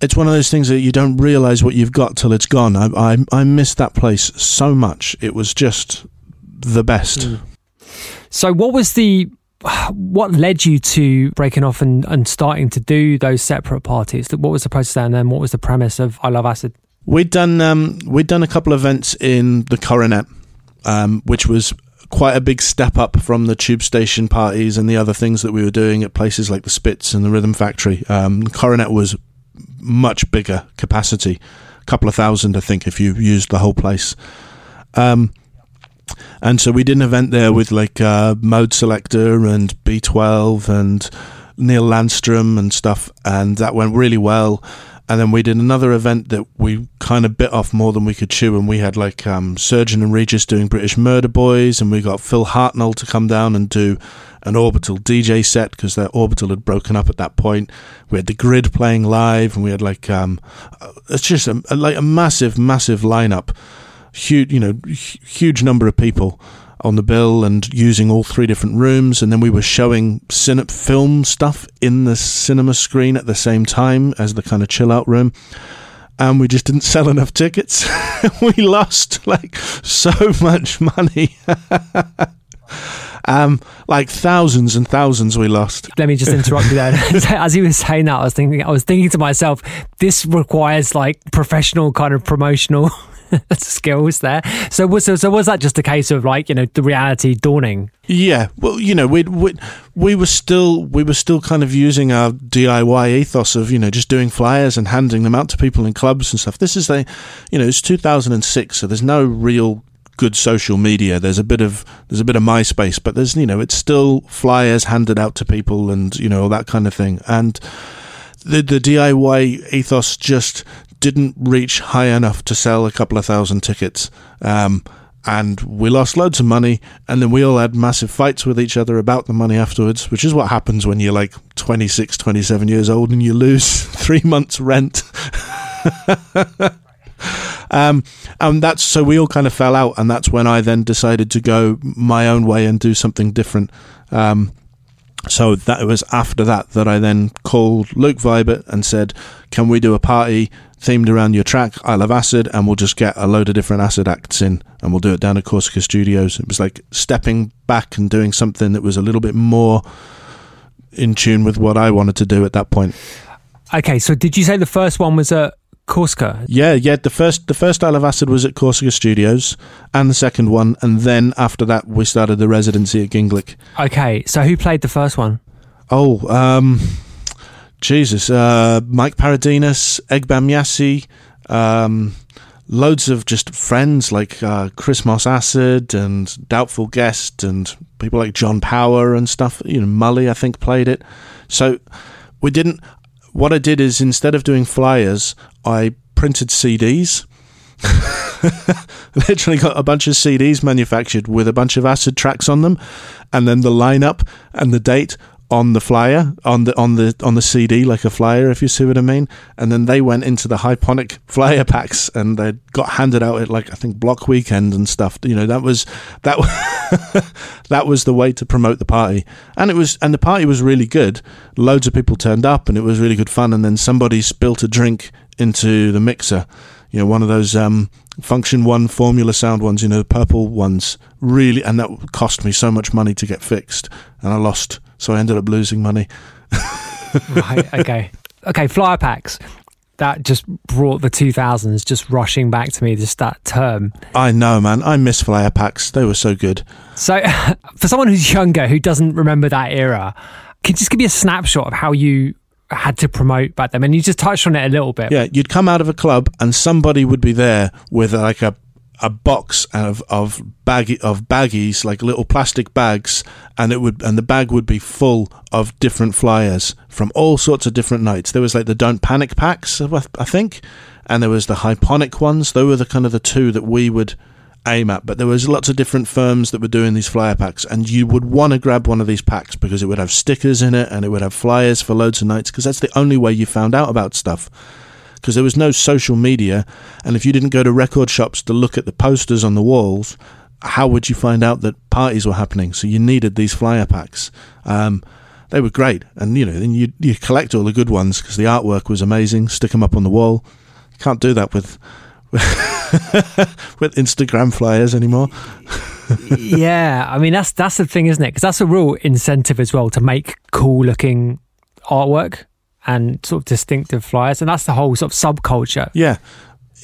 it's one of those things that you don't realize what you've got till it's gone. I I, I miss that place so much. It was just the best. Mm. So, what was the what led you to breaking off and, and starting to do those separate parties? What was the process and then what was the premise of I Love Acid? We'd done um, we'd done a couple of events in the Coronet, um, which was quite a big step up from the tube station parties and the other things that we were doing at places like the Spitz and the Rhythm Factory. Um, Coronet was much bigger capacity, a couple of thousand, I think, if you used the whole place. Um, and so we did an event there with like uh, Modeselektor and B12 and Neil Landstrumm and stuff, and that went really well. And then we did another event that we kind of bit off more than we could chew, and we had like um, Surgeon and Regis doing British Murder Boys, and we got Phil Hartnoll to come down and do an Orbital DJ set because their Orbital had broken up at that point. We had the Grid playing live, and we had like um, uh, it's just a, like a massive, massive lineup, huge, you know, huge number of people on the bill and using all three different rooms. And then we were showing cine- film stuff in the cinema screen at the same time as the kind of chill out room. And we just didn't sell enough tickets. we lost like so much money. um, like thousands and thousands we lost. Let me just interrupt you there. As he was saying that, I was thinking, I was thinking to myself, this requires like professional kind of promotional skills there. So was so, so was that just a case of like you know the reality dawning? Yeah, well, you know, we we we were still we were still kind of using our DIY ethos of you know just doing flyers and handing them out to people in clubs and stuff. This is the, you know, it's 2006, so there's no real good social media. There's a bit of there's a bit of MySpace, but there's you know it's still flyers handed out to people and you know all that kind of thing. And the the DIY ethos just didn't reach high enough to sell a couple of thousand tickets. Um, and we lost loads of money and then we all had massive fights with each other about the money afterwards which is what happens when you're like 26 27 years old and you lose three months rent um, and that's so we all kind of fell out and that's when i then decided to go my own way and do something different um, so that was after that that I then called Luke Vibert and said, "Can we do a party themed around your track, I Love Acid, and we'll just get a load of different acid acts in, and we'll do it down at Corsica Studios." It was like stepping back and doing something that was a little bit more in tune with what I wanted to do at that point. Okay, so did you say the first one was at Corsica? Yeah, yeah. The first, the first I Love Acid was at Corsica Studios, and the second one, and then after that, we started the residency at Ginglik. Okay, so who played the first one? Oh, um, Jesus, uh, Mike Paradinas, Egbam Yassi, um, loads of just friends like uh, Chris Moss Acid and Doubtful Guest and people like John Power and stuff. You know, Mully, I think, played it. So we didn't. What I did is instead of doing flyers, I printed CDs. Literally got a bunch of CDs manufactured with a bunch of acid tracks on them, and then the lineup and the date on the flyer on the on the on the CD like a flyer if you see what I mean. And then they went into the hyponic flyer packs and they got handed out at like I think Bloc Weekend and stuff. You know that was that that was the way to promote the party. And it was and the party was really good. Loads of people turned up and it was really good fun. And then somebody spilt a drink into the mixer. You know one of those um Funktion-One formula sound ones you know purple ones really and that cost me so much money to get fixed and I lost so I ended up losing money. right. Okay. Okay. Flyer packs. That just brought the 2000s just rushing back to me. Just that term. I know, man. I miss flyer packs. They were so good. So, for someone who's younger who doesn't remember that era, can you just give me a snapshot of how you had to promote back then? And you just touched on it a little bit. Yeah, you'd come out of a club and somebody would be there with like a a box of of baggy of baggies like little plastic bags and it would and the bag would be full of different flyers from all sorts of different nights there was like the don't panic packs i think and there was the hyponic ones Those were the kind of the two that we would aim at but there was lots of different firms that were doing these flyer packs and you would want to grab one of these packs because it would have stickers in it and it would have flyers for loads of nights because that's the only way you found out about stuff because there was no social media. And if you didn't go to record shops to look at the posters on the walls, how would you find out that parties were happening? So you needed these flyer packs. Um, they were great, and you know, then you you collect all the good ones because the artwork was amazing. Stick them up on the wall. You can't do that with with Instagram flyers anymore. yeah, I mean that's that's the thing, isn't it? Because that's a real incentive as well to make cool looking artwork and sort of distinctive flyers, and that's the whole sort of subculture. Yeah.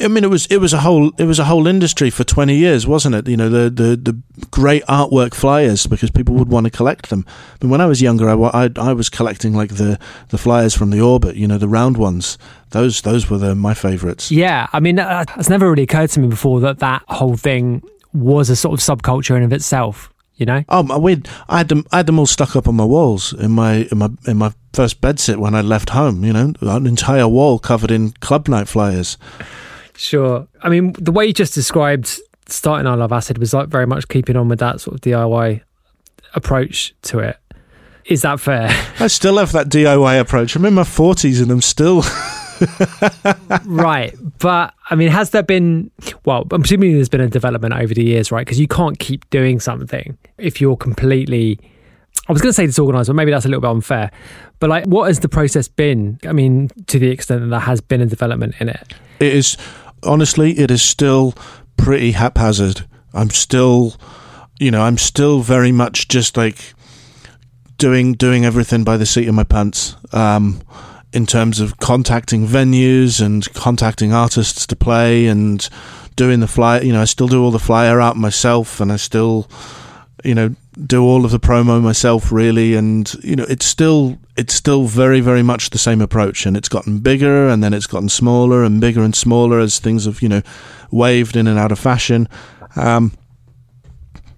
I mean, it was it was a whole it was a whole industry for twenty years, wasn't it? You know, the the, the great artwork flyers because people would want to collect them. But when I was younger, I, I, I was collecting like the, the flyers from the orbit, you know, the round ones. Those those were the, my favourites. Yeah, I mean, uh, it's never really occurred to me before that that whole thing was a sort of subculture in of itself you know. Oh, we I had them. I had them all stuck up on my walls in my in my in my first bedsit when I left home. You know, an entire wall covered in club night flyers. Sure. I mean, the way you just described starting I Love Acid was like very much keeping on with that sort of DIY approach to it. Is that fair? I still have that DIY approach. I'm in my 40s and I'm still right. But I mean, has there been, well, I'm assuming there's been a development over the years, right? Because you can't keep doing something if you're completely, I was going to say disorganized, but maybe that's a little bit unfair. But like, what has the process been? I mean, to the extent that there has been a development in it? It is, honestly, it is still pretty haphazard. I'm still, you know, I'm still very much just like doing doing everything by the seat of my pants. Um, in terms of contacting venues and contacting artists to play and doing the flyer. You know, I still do all the flyer art myself, and I still, you know, do all of the promo myself, really. And you know, it's still it's still very very much the same approach, and it's gotten bigger, and then it's gotten smaller and bigger and smaller as things have you know waved in and out of fashion. Um,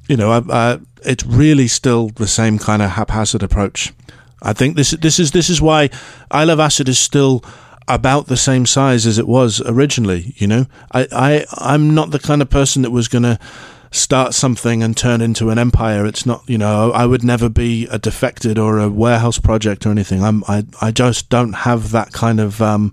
you know, I, I, it's really still the same kind of haphazard approach. I think this this is this is why I Love Acid is still about the same size as it was originally. You know, I I I'm not the kind of person that was going to start something and turn into an empire. It's not, you know, I would never be a defected or a warehouse project or anything. I'm, I, I just don't have that kind of um,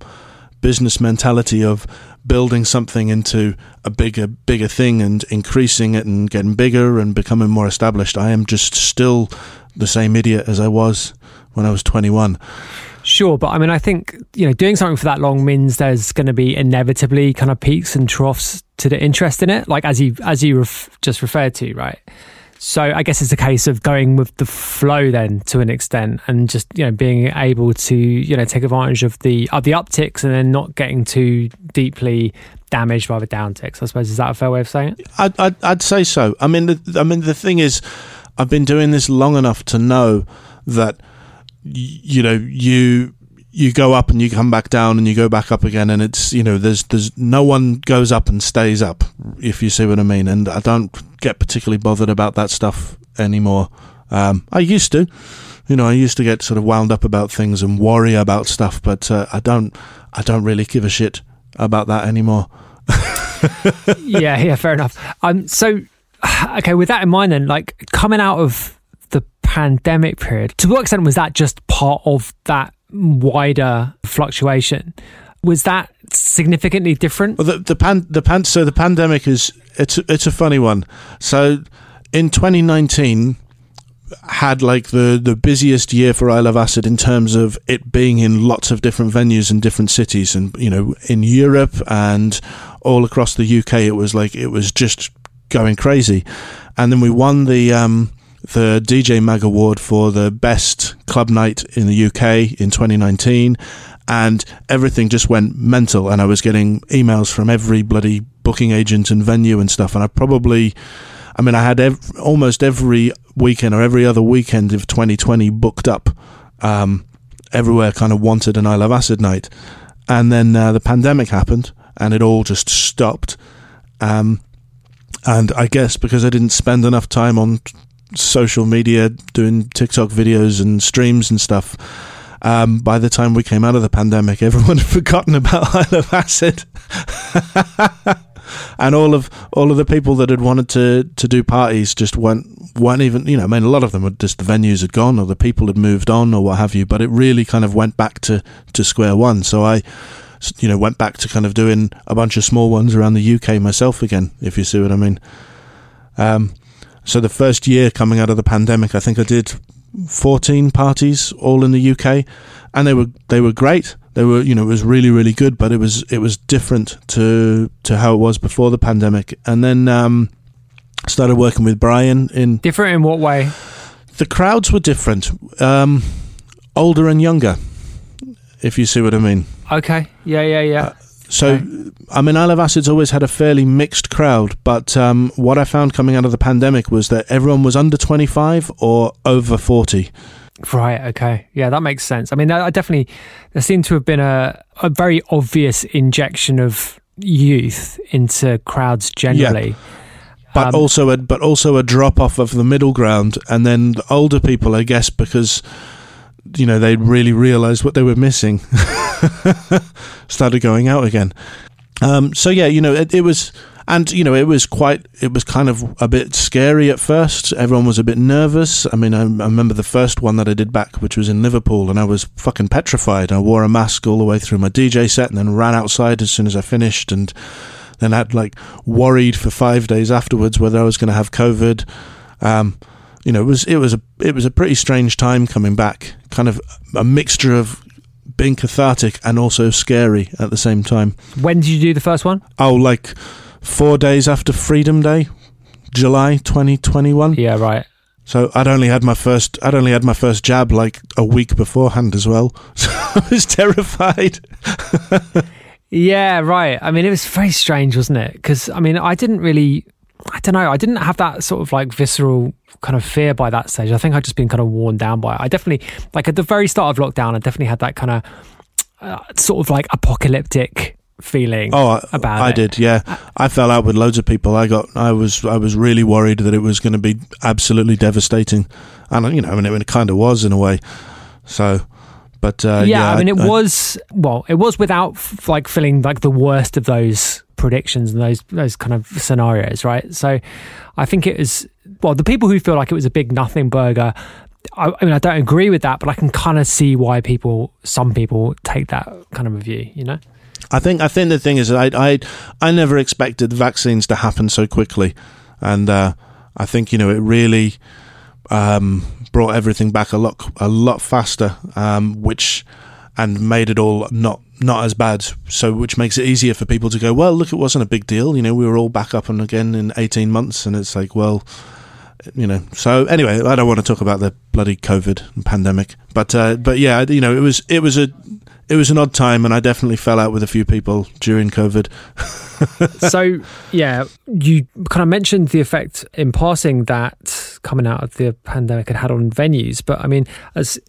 business mentality of building something into a bigger, bigger thing and increasing it and getting bigger and becoming more established. I am just still the same idiot as I was when I was 21. Sure, but I mean, I think you know, doing something for that long means there's going to be inevitably kind of peaks and troughs to the interest in it, like as you as you ref- just referred to, right? So I guess it's a case of going with the flow then to an extent, and just you know being able to you know take advantage of the of the upticks and then not getting too deeply damaged by the downticks. I suppose is that a fair way of saying it? I'd I'd, I'd say so. I mean, the, I mean the thing is, I've been doing this long enough to know that you know you you go up and you come back down and you go back up again and it's you know there's there's no one goes up and stays up if you see what I mean. And I don't get particularly bothered about that stuff anymore. Um, I used to you know I used to get sort of wound up about things and worry about stuff but uh, I don't I don't really give a shit about that anymore. Yeah yeah fair enough. Um so okay with that in mind then like coming out of the pandemic period, to what extent was that just part of that wider fluctuation? Was that significantly different? Well, the the pan the pan so the pandemic is it's it's a funny one. So in 2019 had like the the busiest year for I Love Acid in terms of it being in lots of different venues in different cities and you know in Europe and all across the UK it was like it was just going crazy and then we won the um the DJ Mag Award for the best club night in the UK in 2019, and everything just went mental. And I was getting emails from every bloody booking agent and venue and stuff. And I probably, I mean, I had ev- almost every weekend or every other weekend of 2020 booked up. Um, everywhere kind of wanted an I Love Acid night. And then uh, the pandemic happened and it all just stopped. Um, and I guess because I didn't spend enough time on social media, doing TikTok videos and streams and stuff. Um, by the time we came out of the pandemic, everyone had forgotten about I Love Acid, and all of all of the people that had wanted to to do parties just weren't weren't even you know. I mean, a lot of them were just the venues had gone, or the people had moved on, or what have you. But it really kind of went back to to square one. So I, you know, went back to kind of doing a bunch of small ones around the UK myself again, if you see what I mean. Um, so the first year coming out of the pandemic, I think I did 14 parties all in the UK, and they were they were great. They were you know it was really really good, but it was it was different to to how it was before the pandemic. And then um, started working with Brian in different in what way? The crowds were different, um, older and younger. If you see what I mean. Okay. Yeah. Yeah. Yeah. Uh, so, okay. I mean, I Love Acid's always had a fairly mixed crowd, but um, what I found coming out of the pandemic was that everyone was under 25 or over 40. Right. Okay. Yeah, that makes sense. I mean, I definitely there seemed to have been a a very obvious injection of youth into crowds generally. Yeah. But um, also a but also a drop off of the middle ground, and then the older people, I guess, because you know they really realised what they were missing. started going out again. Um, so yeah, you know, it, it, was, and you know, it was quite, it was kind of a bit scary at first. Everyone was a bit nervous. I mean, I, I remember the first one that I did back, which was in Liverpool, and I was fucking petrified. I wore a mask all the way through my DJ set, and then ran outside as soon as I finished, and then had like worried for five days afterwards whether I was going to have COVID. Um, you know, it was it was a it was a pretty strange time coming back. Kind of a mixture of being cathartic and also scary at the same time. When did you do the first one? Oh, like four days after Freedom Day, July 2021. Yeah, right. So I'd only had my first I'd only had my first jab like a week beforehand as well. So I was terrified. yeah, right. I mean, it was very strange, wasn't it? Because I mean, I didn't really I don't know. I didn't have that sort of like visceral kind of fear by that stage. I think I'd just been kind of worn down by it. I definitely, like at the very start of lockdown, I definitely had that kind of uh, sort of like apocalyptic feeling oh about I it. did yeah I fell out with loads of people I got I was I was really worried that it was going to be absolutely devastating and you know I mean it, it kind of was in a way so but uh, yeah, yeah, I mean it I, was well it was without like feeling like the worst of those predictions and those those kind of scenarios, right? So I think it was well the people who feel like it was a big nothing burger. I, I mean, I don't agree with that, but I can kind of see why people, some people, take that kind of a view. You know. I think I think the thing is that I I I never expected vaccines to happen so quickly, and uh, I think you know it really um, brought everything back a lot a lot faster, um, which and made it all not not as bad. So which makes it easier for people to go. Well, look, it wasn't a big deal. You know, we were all back up and again in eighteen months, and it's like, well, you know. So anyway, I don't want to talk about the bloody COVID pandemic, but uh, but yeah, you know, it was it was a it was an odd time, and I definitely fell out with a few people during COVID. so yeah, you kind of mentioned the effect in passing that coming out of the pandemic had had on venues, but I mean, as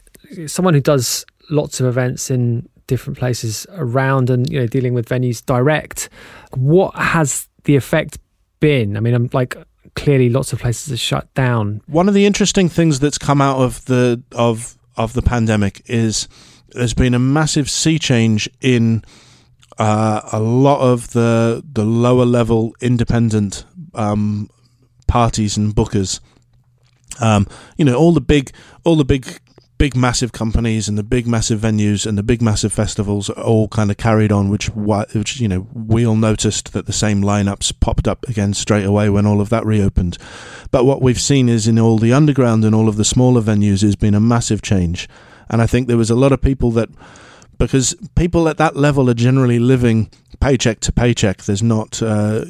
someone who does lots of events in different places around and you know dealing with venues direct, what has the effect been? I mean, I'm like clearly lots of places are shut down. One of the interesting things that's come out of the of of the pandemic is there's been a massive sea change in uh, a lot of the the lower level independent um, parties and bookers. Um, you know, all the big all the big big massive companies and the big massive venues and the big massive festivals all kind of carried on which which you know we all noticed that the same lineups popped up again straight away when all of that reopened. But what we've seen is in all the underground and all of the smaller venues has been a massive change. And I think there was a lot of people that, because people at that level are generally living paycheck to paycheck. There's not, uh,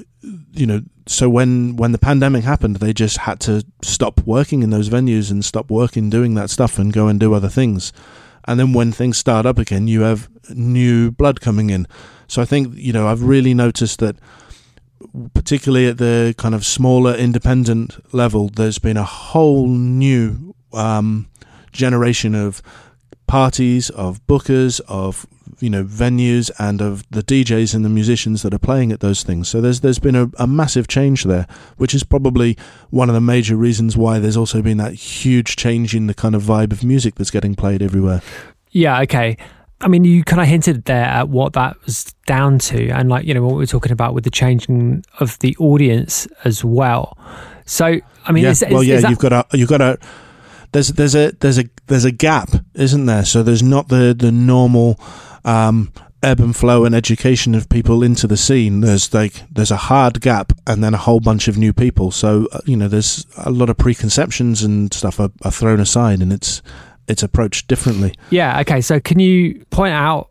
you know, so when when the pandemic happened, they just had to stop working in those venues and stop working doing that stuff and go and do other things. And then when things start up again, you have new blood coming in. So I think you know I've really noticed that particularly at the kind of smaller independent level, there's been a whole new um, generation of parties, of bookers, of you know venues, and of the DJs and the musicians that are playing at those things. So there's there's been a, a massive change there, which is probably one of the major reasons why there's also been that huge change in the kind of vibe of music that's getting played everywhere. Yeah. Okay. I mean, you kind of hinted there at what that was down to, and like you know what we were talking about with the changing of the audience as well. So, I mean, yeah. is, well, yeah, is that, you've got a you've got a there's there's a there's a there's a gap, isn't there? So there's not the the normal um, ebb and flow and education of people into the scene. There's like there's a hard gap, and then a whole bunch of new people. So uh, you know, there's a lot of preconceptions and stuff are, are thrown aside, and it's it's approached differently. Yeah. Okay. So can you point out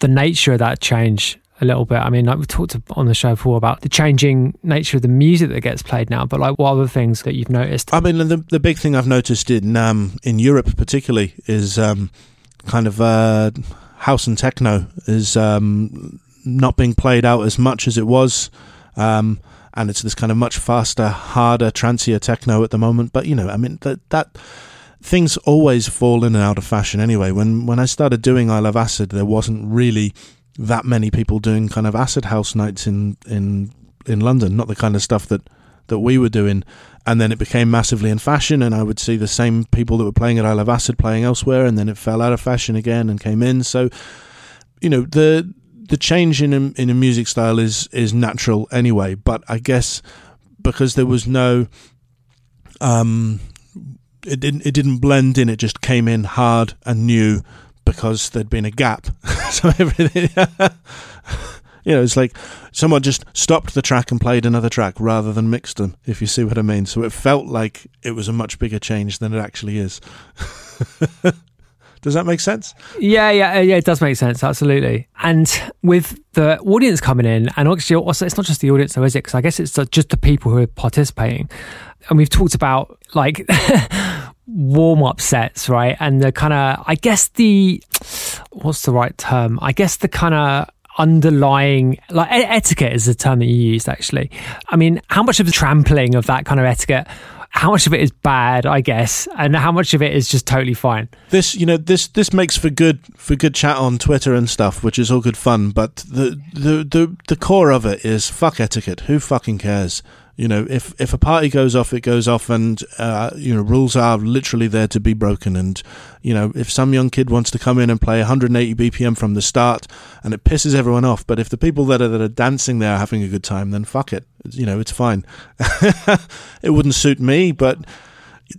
the nature of that change a little bit. I mean, like we've talked on the show before about the changing nature of the music that gets played now, but like what other things that you've noticed? I mean, the the big thing I've noticed in um, in Europe particularly is um, kind of uh, house and techno is um, not being played out as much as it was. Um, and it's this kind of much faster, harder, trancier techno at the moment. But you know, I mean that that things always fall in and out of fashion anyway. When when I started doing I Love Acid, there wasn't really that many people doing kind of acid house nights in in in London, not the kind of stuff that that we were doing. And then it became massively in fashion, and I would see the same people that were playing at I Love Acid playing elsewhere, and then it fell out of fashion again and came in. So, you know, the the change in a, in a music style is is natural anyway. But I guess because there was no, um, it didn't it didn't blend in. It just came in hard and new because there'd been a gap. so everything, you know, it's like someone just stopped the track and played another track rather than mixed them, if you see what I mean. So it felt like it was a much bigger change than it actually is. Does that make sense? Yeah, yeah, uh, yeah. It does make sense, absolutely. And with the audience coming in, and actually, also, it's not just the audience, though, is it? Because I guess it's just the people who are participating. And we've talked about like warm up sets, right? And the kind of, I guess the, what's the right term? I guess the kind of underlying, like etiquette is the term that you used, actually. I mean, how much of the trampling of that kind of etiquette? How much of it is bad, I guess, and how much of it is just totally fine? This, you know, this this makes for good for good chat on Twitter and stuff, which is all good fun. But the the the, the core of it is fuck etiquette. Who fucking cares? You know, if if a party goes off, it goes off, and uh, you know rules are literally there to be broken. And you know, if some young kid wants to come in and play 180 BPM from the start, and it pisses everyone off, but if the people that are that are dancing there are having a good time, then fuck it. You know, it's fine. it wouldn't suit me, but.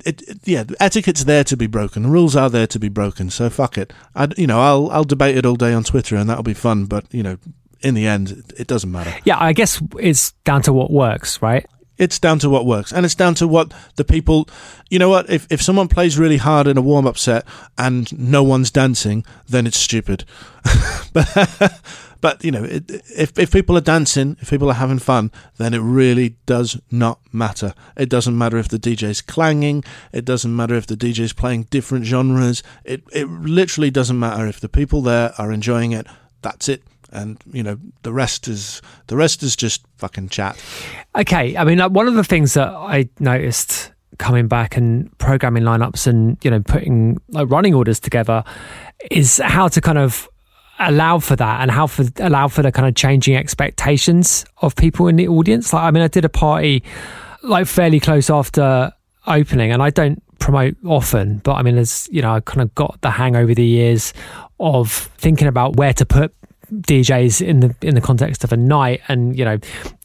It, it, yeah, etiquette's there to be broken. The Rules are there to be broken. So fuck it. I, you know, I'll I'll debate it all day on Twitter, and that'll be fun. But you know, in the end, it doesn't matter. Yeah, I guess it's down to what works, right? It's down to what works, and it's down to what the people. You know what? If if someone plays really hard in a warm up set and no one's dancing, then it's stupid. but but you know, it, if if people are dancing, if people are having fun, then it really does not matter. It doesn't matter if the DJ's clanging. It doesn't matter if the DJ's playing different genres. It it literally doesn't matter if the people there are enjoying it. That's it and you know the rest is the rest is just fucking chat. Okay, I mean, like, one of the things that I noticed coming back and programming lineups and you know putting like running orders together is how to kind of allow for that and how for allow for the kind of changing expectations of people in the audience. Like, I mean, I did a party like fairly close after opening, and I don't promote often, but I mean, as you know, I kind of got the hang over the years of thinking about where to put DJs in the in the context of a night and you know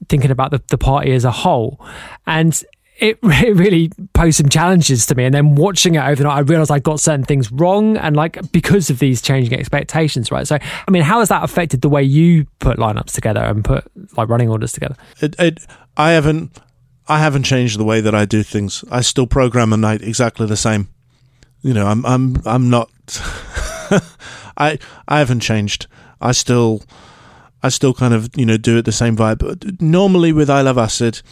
thinking about the, the party as a whole. And it, it really posed some challenges to me. And then watching it overnight I realized I got certain things wrong and like because of these changing expectations right? So I mean how has that affected the way you put lineups together and put like running orders together? It, it I haven't I haven't changed the way that I do things. I still program a night exactly the same. You know I'm I'm I'm not I I haven't changed I still I still kind of you know do it the same vibe. But normally with I Love Acid,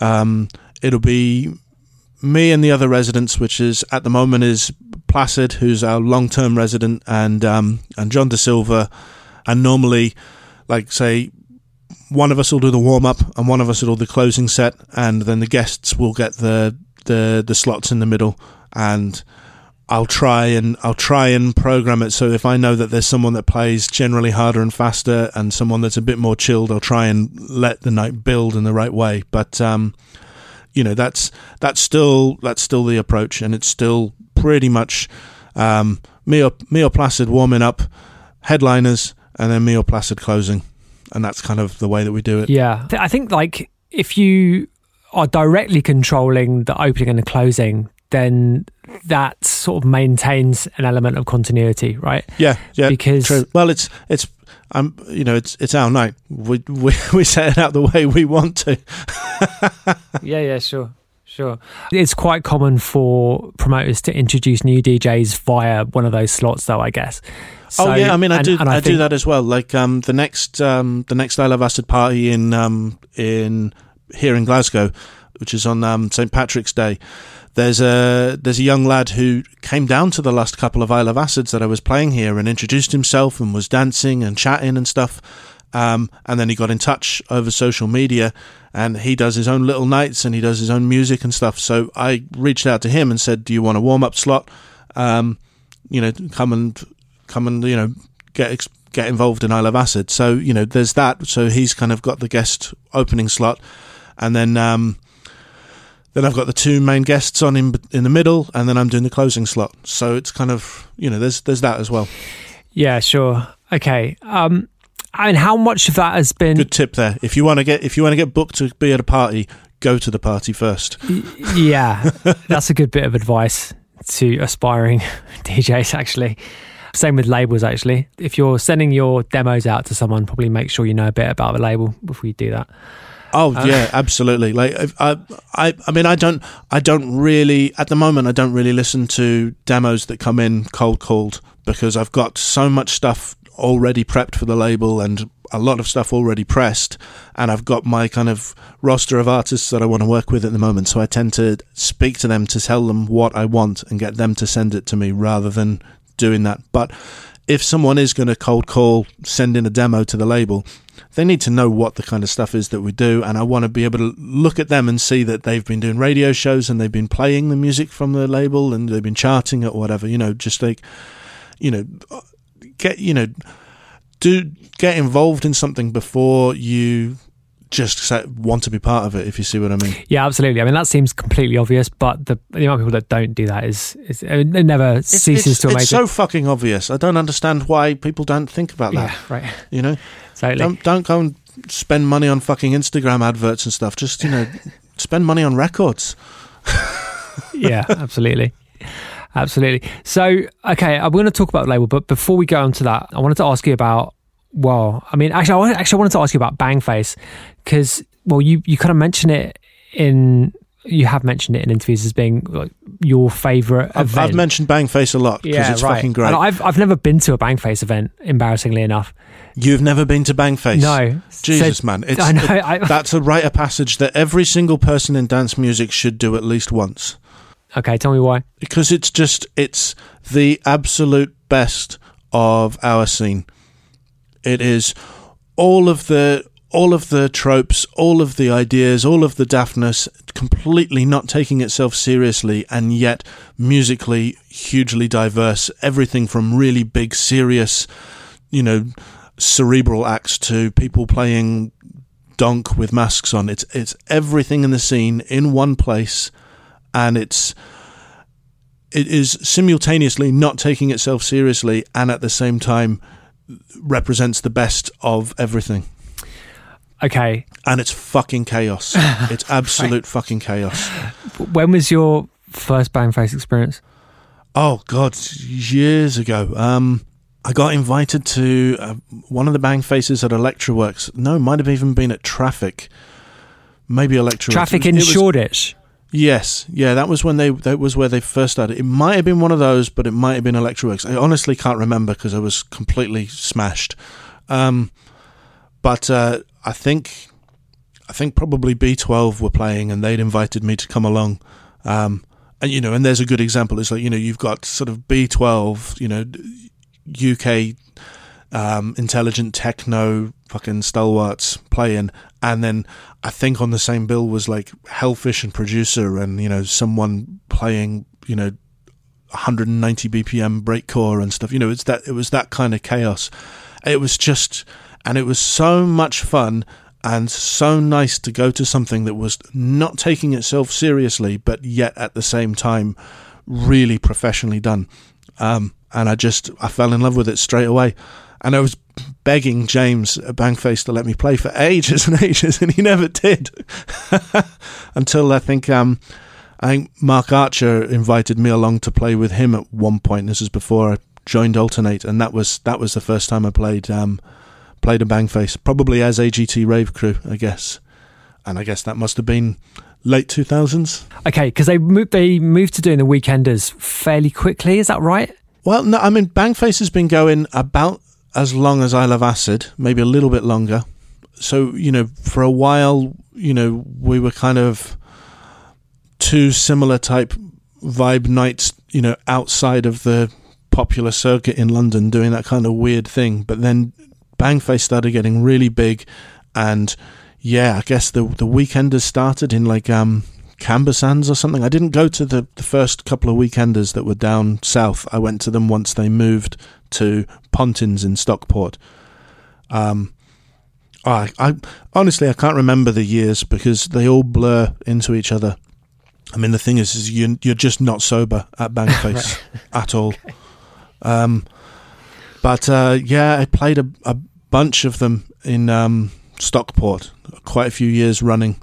um, it'll be me and the other residents, which is at the moment is Placid, who's our long term resident, and um, and John De Silva, and normally, like say, one of us will do the warm up and one of us will do the closing set, and then the guests will get the the the slots in the middle, and I'll try and I'll try and program it so if I know that there's someone that plays generally harder and faster and someone that's a bit more chilled, I'll try and let the night build in the right way. But um, you know, that's that's still that's still the approach, and it's still pretty much um, me or Placid warming up, headliners, and then me or Placid closing, and that's kind of the way that we do it. Yeah, I think like if you are directly controlling the opening and the closing, then that sort of maintains an element of continuity, right? Yeah, yeah. Because true. well, it's it's um you know it's it's our night. We we we set it out the way we want to. yeah, yeah, sure. Sure. It's quite common for promoters to introduce new DJs via one of those slots, though. I guess. So, oh yeah, I mean, I and, do, and I, I do that as well. Like um, the next, um, the next I Love Acid party in um, in here in Glasgow, which is on um, St Patrick's Day there's a there's a young lad who came down to the last couple of I Love Acids that I was playing here and introduced himself and was dancing and chatting and stuff. Um, and then he got in touch over social media and he does his own little nights and he does his own music and stuff. So I reached out to him and said, "Do you want a warm up slot? Um, you know, come and come and you know get get involved in I Love Acid." So you know, there's that. So he's kind of got the guest opening slot, and then um, then I've got the two main guests on in in the middle, and then I'm doing the closing slot. So it's kind of you know there's there's that as well. Yeah, sure. Okay. Um, and how much of that has been good tip there? If you want to get if you want to get booked to be at a party, go to the party first. yeah, that's a good bit of advice to aspiring DJs. Actually, same with labels. Actually, if you're sending your demos out to someone, probably make sure you know a bit about the label before you do that. Oh uh, yeah, absolutely. Like I, I, I mean, I don't, I don't really at the moment. I don't really listen to demos that come in cold called because I've got so much stuff already prepped for the label and a lot of stuff already pressed, and I've got my kind of roster of artists that I want to work with at the moment. So I tend to speak to them to tell them what I want and get them to send it to me rather than doing that. But if someone is going to cold call, send in a demo to the label, they need to know what the kind of stuff is that we do. And I want to be able to look at them and see that they've been doing radio shows and they've been playing the music from the label and they've been charting it or whatever, you know, just like, you know, get, you know, do get involved in something before you just want to be part of it. If you see what I mean. Yeah, absolutely. I mean, that seems completely obvious, but the, the amount of people that don't do that is, is it never It's, ceases it's, to amaze it's so fucking obvious. I don't understand why people don't think about that. Yeah, right. You know, Totally. don't don't go and spend money on fucking Instagram adverts and stuff. Just you know, spend money on records. yeah, absolutely. Absolutely. So, okay, I'm going to talk about label, but before we go on to that, I wanted to ask you about, well, I mean, actually, I wanted, actually wanted to ask you about Bangface because, well, you, you kind of mention it in, you have mentioned it in interviews as being like your favorite I've, event. I've mentioned Bangface a lot because yeah, it's right. fucking great. And I've, I've never been to a Bangface event, embarrassingly enough. You've never been to Bangface? No. Jesus, So- man. It's, I know, it- I- that's a rite of passage that every single person in dance music should do at least once. Okay, tell me why. Because it's just, it's the absolute best of our scene. It is all of the all of the tropes, all of the ideas, all of the daftness, completely not taking itself seriously, and yet musically hugely diverse. Everything from really big, serious, you know, cerebral acts to people playing donk with masks on. It's it's everything in the scene in one place, and it's it is simultaneously not taking itself seriously and at the same time represents the best of everything. Okay, And it's fucking chaos. it's absolute fucking chaos. when was your first Bangface experience? Oh god, years ago. Um, I got invited to uh, one of the Bangfaces at Electroworks. No, might have even been at Traffic. Maybe Electroworks. Traffic It in was- Shoreditch. Yes, yeah, that was when they that was where they first started. It might have been one of those, but it might have been Electroworks. I honestly can't remember because I was completely smashed. Um, but uh, I think I think probably B12 were playing, and they'd invited me to come along. Um, and you know, and there's a good example. It's like you know, you've got sort of B12, you know, UK um, intelligent techno fucking stalwarts playing, and then I think on the same bill was like Hellfish and producer, and you know someone playing you know 190 BPM breakcore and stuff. You know, it's that it was that kind of chaos. It was just, and it was so much fun and so nice to go to something that was not taking itself seriously, but yet at the same time really professionally done. Um, and I just I fell in love with it straight away. And I was begging James Bangface to let me play for ages and ages, and he never did. Until I think um, I think Mark Archer invited me along to play with him at one point. This is before I joined Altern-8, and that was that was the first time I played um, played a Bangface, probably as AGT Rave Crew, I guess. And I guess that must have been late two thousands. Okay, because they moved, they moved to doing the weekenders fairly quickly. Is that right? Well, no, I mean Bangface has been going about as long as I Love Acid, maybe a little bit longer. So you know, for a while, you know, we were kind of two similar type vibe nights, you know, outside of the popular circuit in London, doing that kind of weird thing. But then Bangface started getting really big, and yeah, I guess the the weekenders started in like um Camber Sands or something. I didn't go to the, the first couple of weekenders that were down south. I went to them once they moved to Pontins in Stockport. Um, I, I honestly I can't remember the years because they all blur into each other. I mean, the thing is, is you you're just not sober at Bangface at all. Um, but uh, yeah, I played a, a bunch of them in um, Stockport, quite a few years running.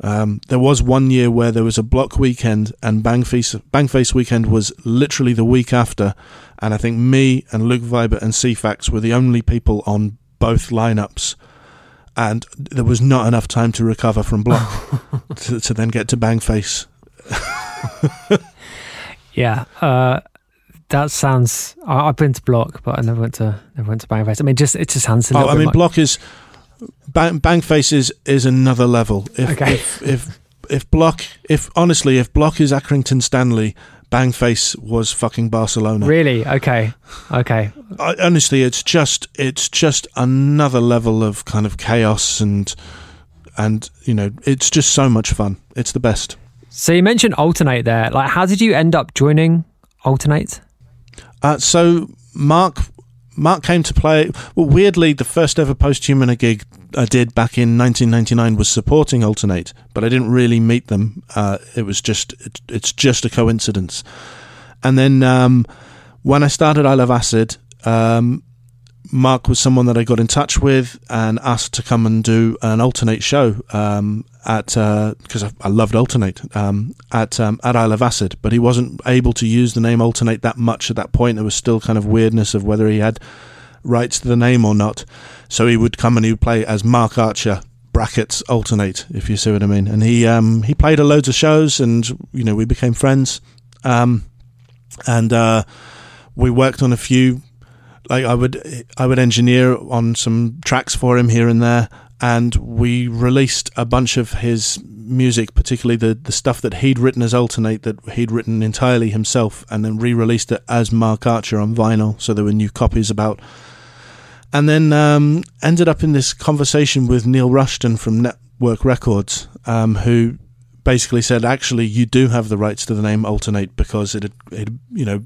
Um, there was one year where there was a Bloc weekend, and Bangface Bangface weekend was literally the week after, and I think me and Luke Vibert and CFAX were the only people on both lineups, and there was not enough time to recover from Bloc to, to then get to Bangface. Yeah. Uh, that sounds. I, I've been to Bloc, but I never went to never went to Bangface. I mean, just it just sounds a Oh, I mean, like- Bloc is bang, Bangface is is another level. If, Okay. if if if Bloc if honestly if Bloc is Accrington Stanley, Bangface was fucking Barcelona. Really? Okay. Okay. I, honestly, it's just it's just another level of kind of chaos and and you know it's just so much fun. It's the best. So you mentioned Altern-8 there. Like, how did you end up joining Altern-8? Uh, so Mark Mark came to play. Well, weirdly, the first ever Posthumana gig I did back in 1999 was supporting Altern-8, but I didn't really meet them. Uh, it was just it, it's just a coincidence. And then um, when I started I Love Acid, um, Mark was someone that I got in touch with and asked to come and do an Altern-8 show um, at because uh, I, I, loved Altern-8 um, at um, at I Love Acid, but he wasn't able to use the name Altern-8 that much at that point. There was still kind of weirdness of whether he had rights to the name or not. So he would come and he would play as Mark Archer brackets Altern-8, if you see what I mean. And he um, he played a loads of shows, and you know we became friends, um, and uh, we worked on a few like I would I would engineer on some tracks for him here and there, and we released a bunch of his music, particularly the the stuff that he'd written as Altern-8 that he'd written entirely himself, and then re-released it as Mark Archer on vinyl. So there were new copies about. And then um, ended up in this conversation with Neil Rushton from Network Records, um, who basically said, actually, you do have the rights to the name Altern-8 because it, it you know,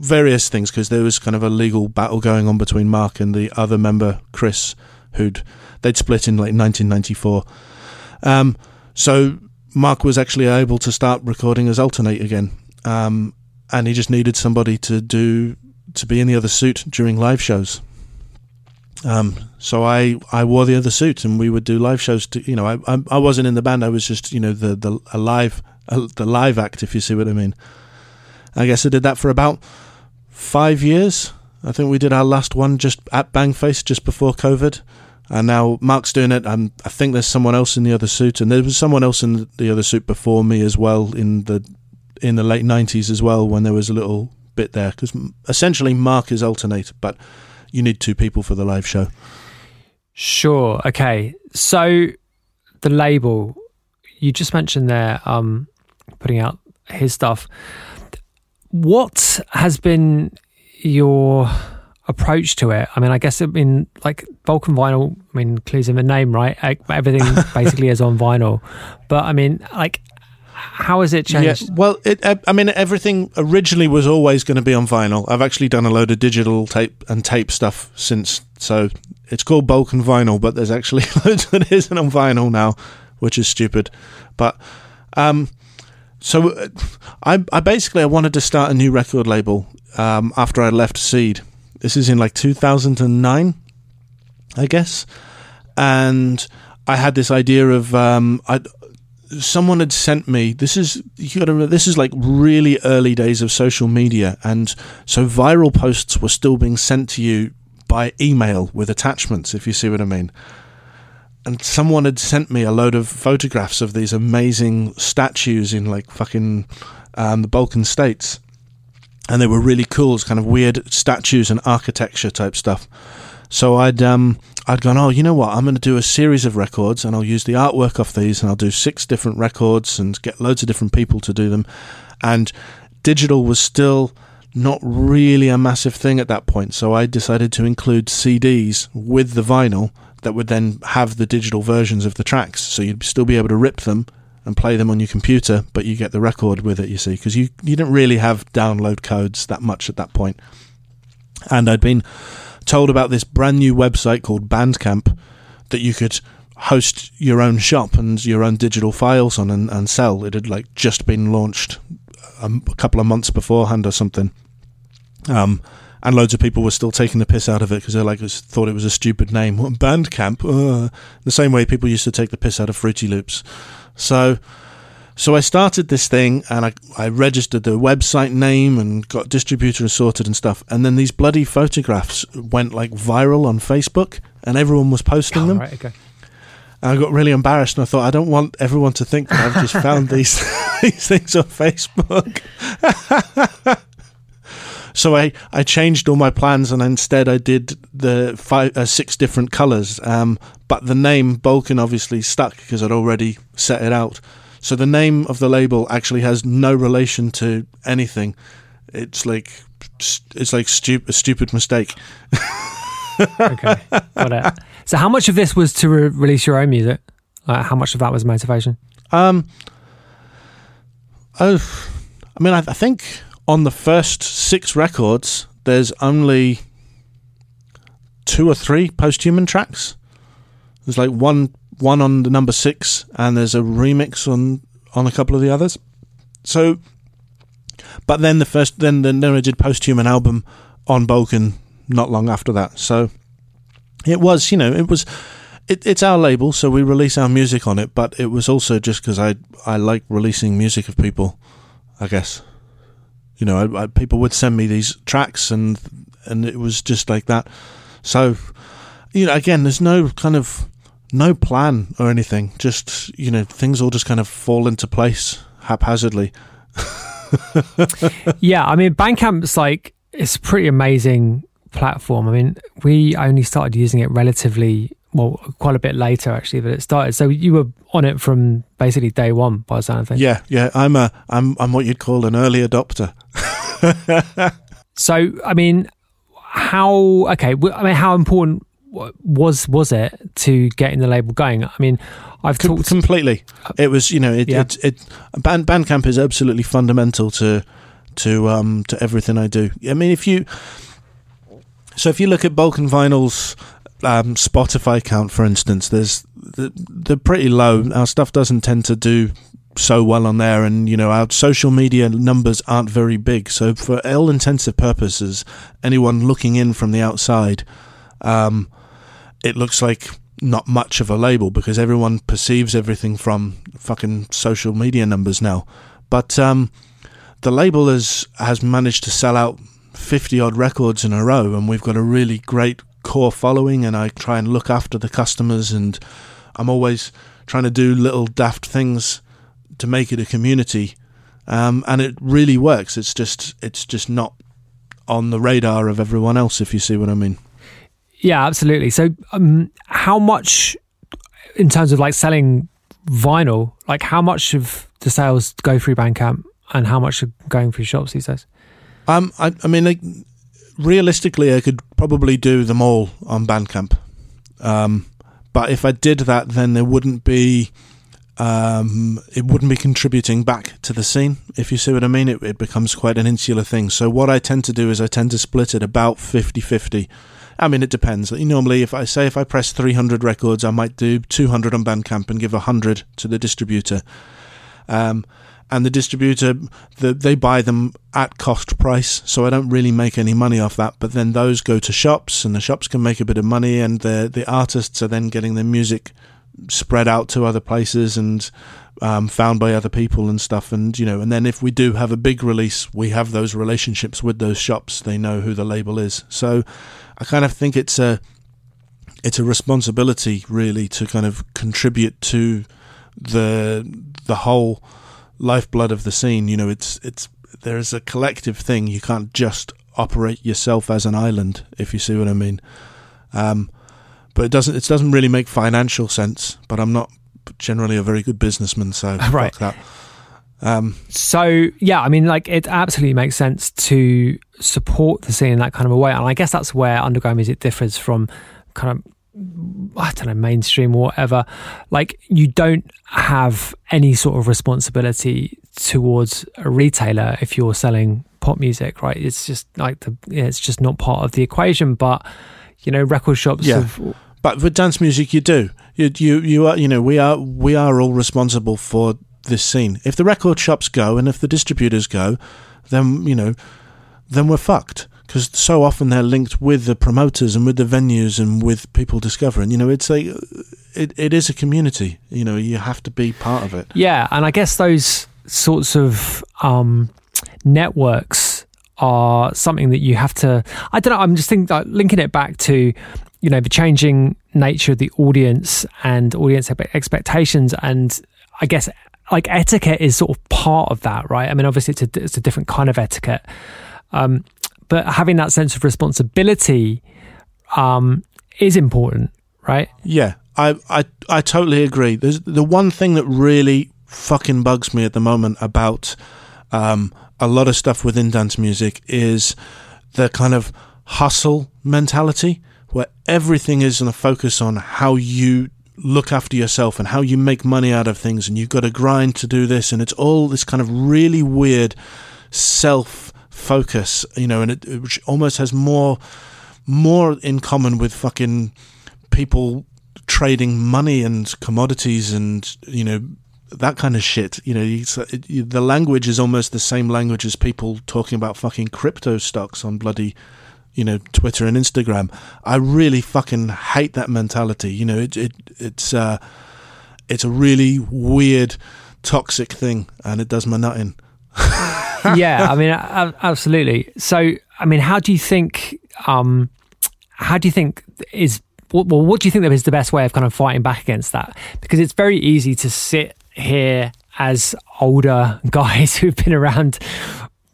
various things because there was kind of a legal battle going on between Mark and the other member Chris, who'd they'd split in like 1994. Um, so Mark was actually able to start recording as Altern-8 again, um, and he just needed somebody to do to be in the other suit during live shows. Um, so I, I wore the other suit and we would do live shows. To, you know, I, I, I wasn't in the band. I was just you know the the a live a, the live act, if you see what I mean. I guess I did that for about five years. I think we did our last one just at Bangface just before COVID. And now Mark's doing it. and I think there's someone else in the other suit, and there was someone else in the other suit before me as well in the in the late '90s as well when there was a little bit there because essentially Mark is Altern-8, but you need two people for the live show. Sure. Okay. So the label you just mentioned there, um, putting out his stuff. What has been your approach to it? I mean, I guess I mean like Balkan Vinyl. I mean, clues in the name, right? Everything basically is on vinyl. But I mean, like, how has it changed? Yeah, well, it, I mean, everything originally was always going to be on vinyl. I've actually done a load of digital tape and tape stuff since. So it's called Balkan Vinyl, but there's actually loads that isn't on vinyl now, which is stupid. But um, so uh, I, I basically I wanted to start a new record label um, after I left Seed. This is in like 2009, I guess, and I had this idea of um, I someone had sent me this is you got to this is like really early days of social media. And so viral posts were still being sent to you by email with attachments if you see what i mean and someone had sent me a load of photographs of these amazing statues in like fucking um, the Balkan states, and they were really cool. It's kind of weird statues and architecture type stuff. So I'd um, I'd gone, oh, you know what? I'm going to do a series of records, and I'll use the artwork off these, and I'll do six different records, and get loads of different people to do them. And digital was still not really a massive thing at that point, so I decided to include CDs with the vinyl that would then have the digital versions of the tracks. So you'd still be able to rip them and play them on your computer, but you get the record with it, you see, because you, you didn't really have download codes that much at that point. And I'd been told about this brand new website called Bandcamp that you could host your own shop and your own digital files on and, and sell. It had like just been launched a, a couple of months beforehand or something. Um, and loads of people were still taking the piss out of it because they like thought it was a stupid name. Bandcamp, uh, the same way people used to take the piss out of Fruity Loops. So, so I started this thing and I, I registered the website name and got distributor sorted and stuff. And then these bloody photographs went like viral on Facebook and everyone was posting oh, them. Right, okay. I got really embarrassed and I thought I don't want everyone to think that I've just found these these things on Facebook. So I, I changed all my plans and instead I did the five uh, six different colors. Um, but the name Balkan obviously stuck because I'd already set it out. So the name of the label actually has no relation to anything. It's like it's like stu- a stupid mistake. okay, got it. So how much of this was to re- release your own music? Like how much of that was motivation? Um, oh, I mean, I, I think on the first six records, there's only two or three Posthuman tracks. There's like one one on the number six, and there's a remix on on a couple of the others. So, but then the first then then I did Posthuman album on Balkan not long after that. So it was you know it was. It, it's our label, so we release our music on it. But it was also just because I I like releasing music of people, I guess. You know, I, I, people would send me these tracks, and and it was just like that. So, you know, again, there's no kind of no plan or anything. Just you know, things all just kind of fall into place haphazardly. yeah, I mean, Bandcamp's like it's a pretty amazing platform. I mean, we only started using it relatively well, quite a bit later actually that it started. So you were on it from basically day one, by the sound of things. Yeah, yeah. I'm a I'm I'm what you'd call an early adopter. so I mean, how okay? I mean, how important was was it to getting the label going? I mean, I've Com- talked completely. It was you know it yeah. it, it band Bandcamp is absolutely fundamental to to um to everything I do. I mean, if you so if you look at Balkan Vinyl's um, Spotify count, for instance, there's they're pretty low. Our stuff doesn't tend to do so well on there, and you know our social media numbers aren't very big. So for all intensive purposes, anyone looking in from the outside, um, it looks like not much of a label because everyone perceives everything from fucking social media numbers now. But um, the label has has managed to sell out fifty odd records in a row, and we've got a really great core following and I try and look after the customers and I'm always trying to do little daft things to make it a community. Um, and it really works. It's just it's just not on the radar of everyone else if you see what I mean. Yeah absolutely. So um, how much in terms of like selling vinyl like how much of the sales go through Bandcamp and how much are going through shops these days um, I, I mean, like, realistically, I could probably do them all on Bandcamp. Um, but if I did that, then there wouldn't be. Um, it wouldn't be contributing back to the scene, if you see what I mean. It, it becomes quite an insular thing. So, what I tend to do is I tend to split it about 50 50. I mean, it depends. Normally, if I say if I press 300 records, I might do 200 on Bandcamp and give 100 to the distributor. Um, and the distributor the, they buy them at cost price so i don't really make any money off that. But then those go to shops and the shops can make a bit of money and the the artists are then getting their music spread out to other places and um, found by other people and stuff. And you know and then if we do have a big release we have those relationships with those shops. They know who the label is. So i kind of think it's a it's a responsibility really to kind of contribute to the the whole lifeblood of the scene. You know, it's it's there's a collective thing. You can't just operate yourself as an island, if you see what I mean. Um, but it doesn't it doesn't really make financial sense. But I'm not generally a very good businessman, so right. that. Um, so yeah, I mean, like it absolutely makes sense to support the scene in that kind of a way, and I guess that's where underground music differs from kind of I don't know, mainstream or whatever, like you don't have any sort of responsibility towards a retailer if you're selling pop music, right? It's just like the, it's just not part of the equation. But you know, record shops. Yeah. Have, but with dance music, you do. You, you, you are. You know, we are. We are all responsible for this scene. If the record shops go and if the distributors go, then you know, then we're fucked because so often they're linked with the promoters and with the venues and with people discovering. You know, it's a it, it is a community. You know, you have to be part of it. Yeah, and I guess those sorts of um, networks are something that you have to. I don't know. I'm just thinking like, linking it back to you know the changing nature of the audience and audience expectations, and I guess like etiquette is sort of part of that, right? I mean, obviously it's a it's a different kind of etiquette. Um, but having that sense of responsibility um, is important, right? Yeah, I, I I totally agree. There's the one thing that really fucking bugs me at the moment about um, a lot of stuff within dance music is the kind of hustle mentality where everything is in a focus on how you look after yourself and how you make money out of things and you've got to grind to do this and it's all this kind of really weird self focus, you know, and it, which almost has more more in common with fucking people trading money and commodities and you know that kind of shit. You know, the language is almost the same language as people talking about fucking crypto stocks on bloody, you know, Twitter and Instagram. I really fucking hate that mentality. You know, it, it it's uh, it's a really weird, toxic thing, and it does my nut in. yeah, I mean, absolutely. So, I mean, how do you think? Um, how do you think is well? What do you think is the best way of kind of fighting back against that? Because it's very easy to sit here as older guys who've been around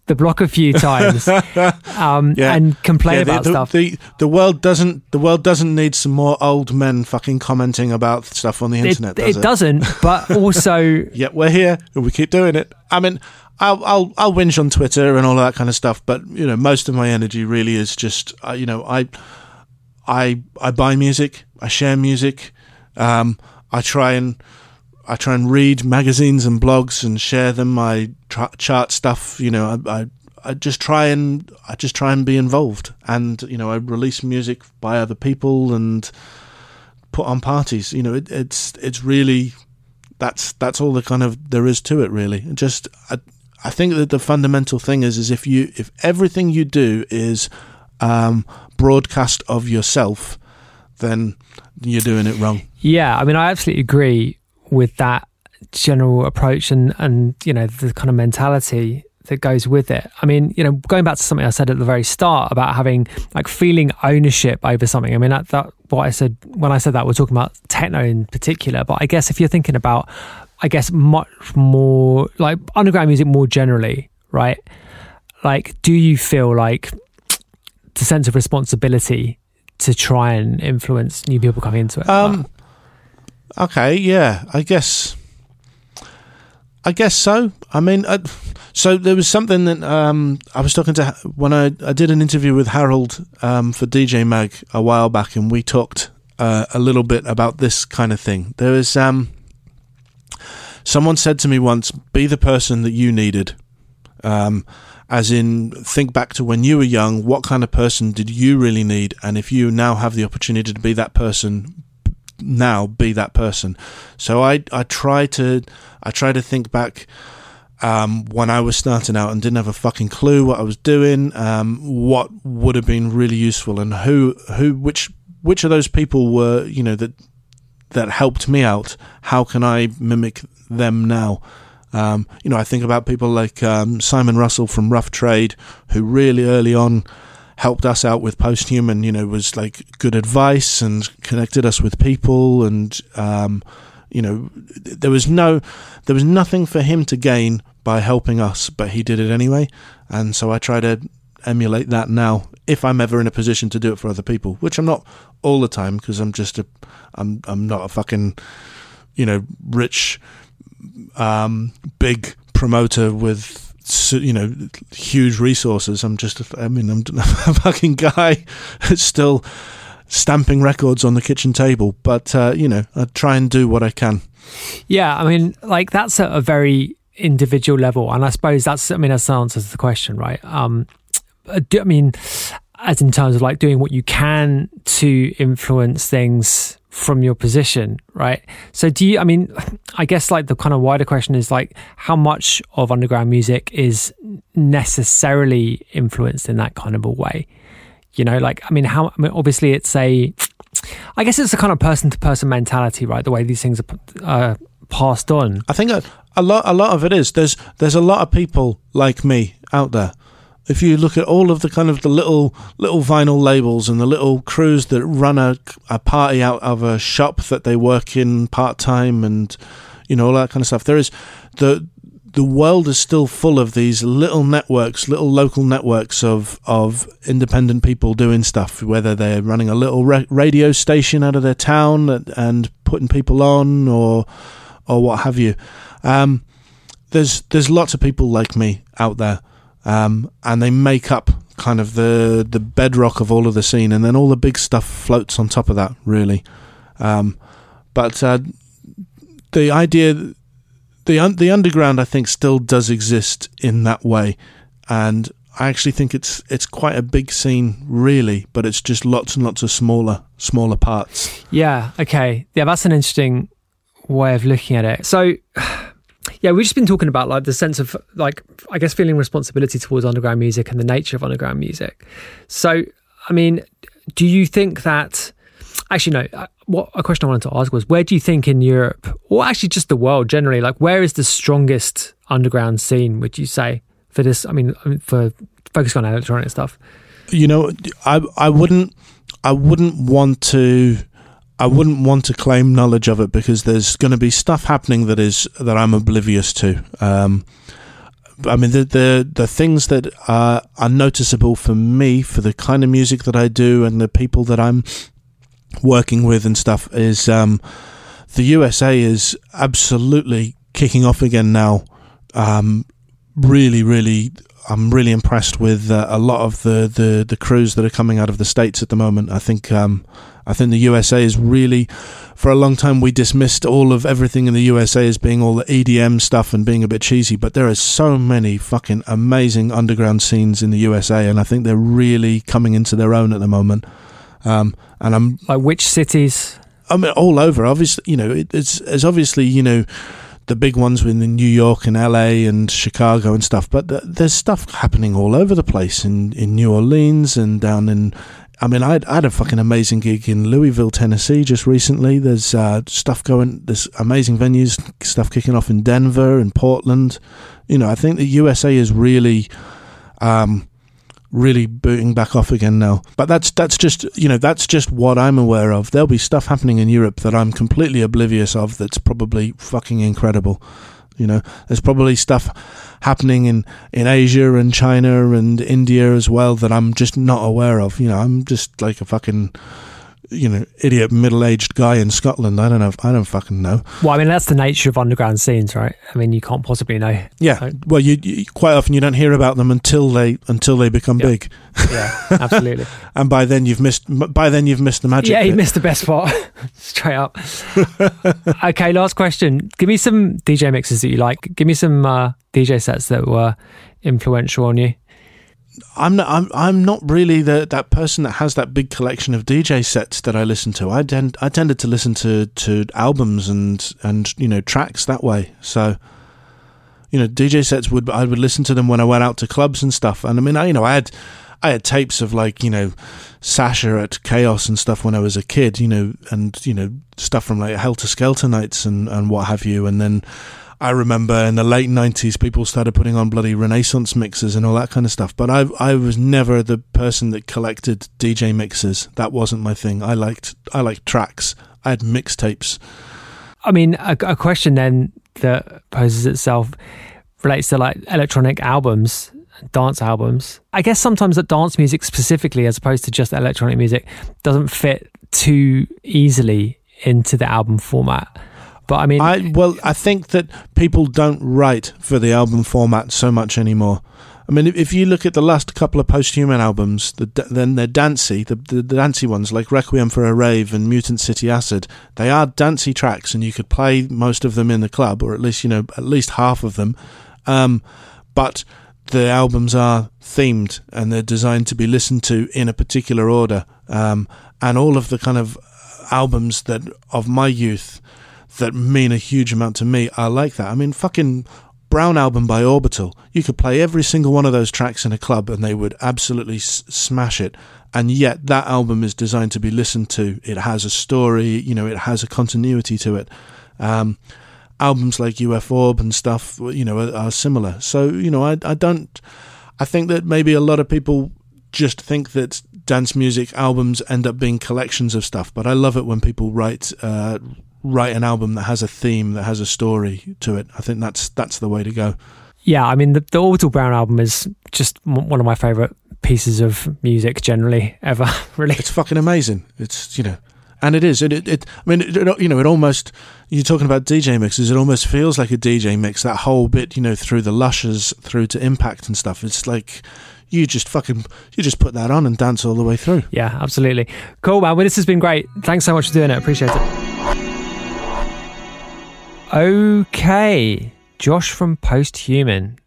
the block a few times um, yeah. and complain yeah, the, about the, stuff. The, the world doesn't the world doesn't need some more old men fucking commenting about stuff on the internet. It, does it, it doesn't, but also yeah, we're here and we keep doing it. I mean, I'll I'll I'll whinge on Twitter and all that kind of stuff, but you know, most of my energy really is just uh, you know I I I buy music, I share music, um, I try and I try and read magazines and blogs and share them. I tra- chart stuff. You know, I, I, I just try and I just try and be involved. And you know, I release music by other people and put on parties. You know, it, it's it's really that's that's all the kind of there is to it. Really, just I, I think that the fundamental thing is is if you if everything you do is um, broadcast of yourself, then you're doing it wrong. Yeah, I mean, I absolutely agree with that general approach and and you know the kind of mentality that goes with it. I mean, you know, going back to something I said at the very start about having like feeling ownership over something. I mean, that, that what I said when I said that we're talking about techno in particular, but I guess if you're thinking about, I guess much more like underground music more generally, right? Like, do you feel like the sense of responsibility to try and influence new people coming into it? Um, Okay, yeah, I guess. I guess so. I mean, I, so there was something that um, I was talking to when I, I did an interview with Harold um, for DJ Mag a while back, and we talked uh, a little bit about this kind of thing. There was um, someone said to me once, "Be the person that you needed." Um, as in, think back to when you were young. What kind of person did you really need? And if you now have the opportunity to be that person, now be that person. So I I try to I try to think back um, when I was starting out and didn't have a fucking clue what I was doing, um, what would have been really useful, and who who which which of those people were you know that that helped me out. How can I mimic them now? Um, you know, I think about people like um, Simon Russell from Rough Trade, who really early on helped us out with posthuman you know was like good advice and connected us with people and um, you know there was no there was nothing for him to gain by helping us but he did it anyway and so I try to emulate that now if I'm ever in a position to do it for other people which I'm not all the time because I'm just a I'm I'm not a fucking you know rich um, big promoter with you know huge resources. I'm just I mean I'm a fucking guy still stamping records on the kitchen table, but uh, you know I try and do what I can. Yeah, I mean like that's at a very individual level, and I suppose that's I mean that's the answer to the question, right? Um, I mean, as in terms of like doing what you can to influence things from your position, right? So do you, I mean, I guess like the kind of wider question is like how much of underground music is necessarily influenced in that kind of a way? You know, like, I mean, how, I mean, obviously it's a, I guess it's a kind of person to person mentality, right? The way these things are uh, passed on. I think a, a lot, a lot of it is there's, there's a lot of people like me out there if you look at all of the kind of the little little vinyl labels and the little crews that run a, a party out of a shop that they work in part time and you know all that kind of stuff, there is the the world is still full of these little networks, little local networks of of independent people doing stuff. Whether they're running a little radio station out of their town and, and putting people on, or or what have you. Um, there's there's lots of people like me out there um, and they make up kind of the the bedrock of all of the scene, and then all the big stuff floats on top of that, really. Um, but uh, the idea, the un- the underground, I think, still does exist in that way, and I actually think it's it's quite a big scene, really, but it's just lots and lots of smaller smaller parts. Yeah. Okay. Yeah, that's an interesting way of looking at it. So, yeah, we've just been talking about like the sense of like I guess feeling responsibility towards underground music and the nature of underground music. So, I mean, do you think that? Actually, no. uh, What a question I wanted to ask was, where do you think in Europe, or actually just the world generally, like where is the strongest underground scene? Would you say for this? I mean, I mean, for focusing on electronic stuff. You know, I I wouldn't I wouldn't want to I wouldn't want to claim knowledge of it because there's going to be stuff happening that is that I'm oblivious to. Um, I mean, the the the things that are noticeable for me for the kind of music that I do and the people that I'm working with and stuff is um, the USA is absolutely kicking off again now. Um, really, really, I'm really impressed with uh, a lot of the, the the crews that are coming out of the states at the moment. I think um, I think the USA is really, for a long time, we dismissed all of everything in the USA as being all the EDM stuff and being a bit cheesy. But there are so many fucking amazing underground scenes in the USA, and I think they're really coming into their own at the moment. Um, and I'm Like which cities? I mean, all over. Obviously, you know, it, it's it's obviously you know the big ones in New York and LA and Chicago and stuff. But th- there's stuff happening all over the place in in New Orleans and down in. I mean, I had, I had a fucking amazing gig in Louisville, Tennessee, just recently. There's uh, stuff going. There's amazing venues, stuff kicking off in Denver and Portland. You know, I think the USA is really. Um, really booting back off again now. But that's that's just you know that's just what I'm aware of. There'll be stuff happening in Europe that I'm completely oblivious of. That's probably fucking incredible. You know, there's probably stuff happening in in Asia and China and India as well that I'm just not aware of. You know, I'm just like a fucking you know idiot middle aged guy in Scotland. I don't know. I don't fucking know. Well, I mean, that's the nature of underground scenes, right? I mean, you can't possibly know. Yeah. So- Well, you, you quite often you don't hear about them until they until they become Yeah. big, Yeah, absolutely. and by then you've missed by then you've missed the magic. yeah, you missed the best part. Straight up. okay, last question. Give me some DJ mixes that you like. Give me some uh, DJ sets that were influential on you. I'm not. I'm. I'm not really the that person that has that big collection of DJ sets that I listen to. I tend. I tended to listen to to albums and and you know tracks that way. So, you know, DJ sets would I would listen to them when I went out to clubs and stuff. And I mean, I you know, I had I had tapes of like you know Sasha at Chaos and stuff when I was a kid. You know, and you know stuff from like Helter Skelter nights and and what have you. And then I remember in the late nineties, people started putting on bloody Renaissance mixes and all that kind of stuff. But I, I was never the person that collected DJ mixes. That wasn't my thing. I liked, I liked tracks. I had mixtapes. I mean, a, a question then that poses itself relates to like electronic albums, dance albums. I guess sometimes that dance music specifically, as opposed to just electronic music, doesn't fit too easily into the album format. But I mean, I well, I think that people don't write for the album format so much anymore. I mean, if, you look at the last couple of Posthuman albums, the, then they're dancey, the, the, the dancey ones like Requiem for a Rave and Mutant City Acid. They are dancey tracks, and you could play most of them in the club, or at least you know at least half of them. Um, but the albums are themed and they're designed to be listened to in a particular order. Um, and all of the kind of albums that of my youth that mean a huge amount to me I like that. I mean, fucking Brown album by Orbital. You could play every single one of those tracks in a club and they would absolutely s- smash it. And yet that album is designed to be listened to. It has a story, you know, it has a continuity to it. Um, albums like U.F.Orb and stuff, you know, are, are similar. So, you know, I, I don't, I think that maybe a lot of people just think that dance music albums end up being collections of stuff, but I love it when people write, uh, write an album that has a theme, that has a story to it. I think that's, that's the way to go. yeah, I mean, the, the Orbital Brown album is just m- one of my favorite pieces of music generally ever. really, It's fucking amazing. It's, you know, and it is. It, it, it I mean, it, it- you know, it almost, you're talking about DJ mixes, it almost feels like a DJ mix, that whole bit, you know, through the lushes, through to impact and stuff. It's like, you just fucking, you just put that on and dance all the way through. yeah, absolutely. Cool, man. Well, this has been great. Thanks so much for doing it. Appreciate it. Okay, Josh from Posthuman.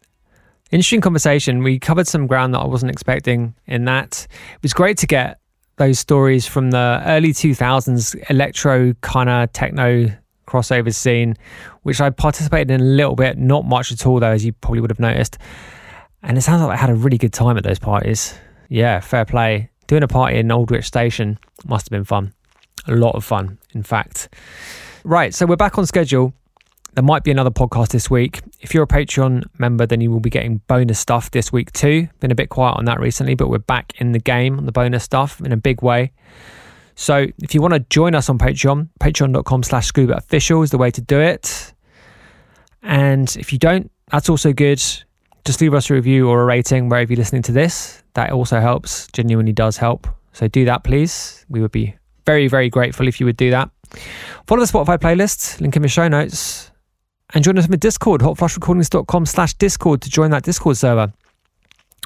Interesting conversation. We covered some ground that I wasn't expecting in that. It was great to get those stories from the early 2000s electro kind of techno crossover scene, which I participated in a little bit, not much at all, though, as you probably would have noticed. And it sounds like I had a really good time at those parties. Yeah, fair play. Doing a party in Aldwych Station must have been fun. A lot of fun, in fact. Right, so we're back on schedule. There might be another podcast this week. If you're a Patreon member, then you will be getting bonus stuff this week too. Been a bit quiet on that recently, but we're back in the game on the bonus stuff in a big way. So if you want to join us on Patreon, patreon.com slash scuba official is the way to do it. And if you don't, that's also good. Just leave us a review or a rating wherever you're listening to this. That also helps, genuinely does help. So do that, please. We would be very, very grateful if you would do that. Follow the Spotify playlist, link in the show notes and join us on the Discord, hotflushrecordings.com slash Discord to join that Discord server.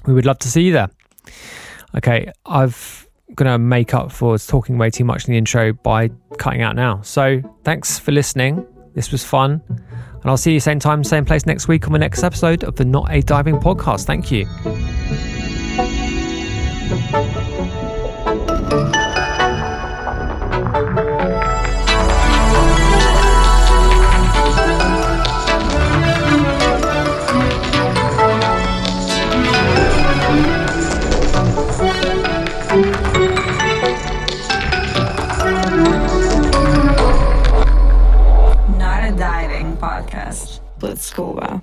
We would love to see you there. Okay, I've going to make up for talking way too much in the intro by cutting out now. So thanks for listening. This was fun. And I'll see you same time, same place next week on the next episode of the Not a Diving podcast. Thank you. Scuba.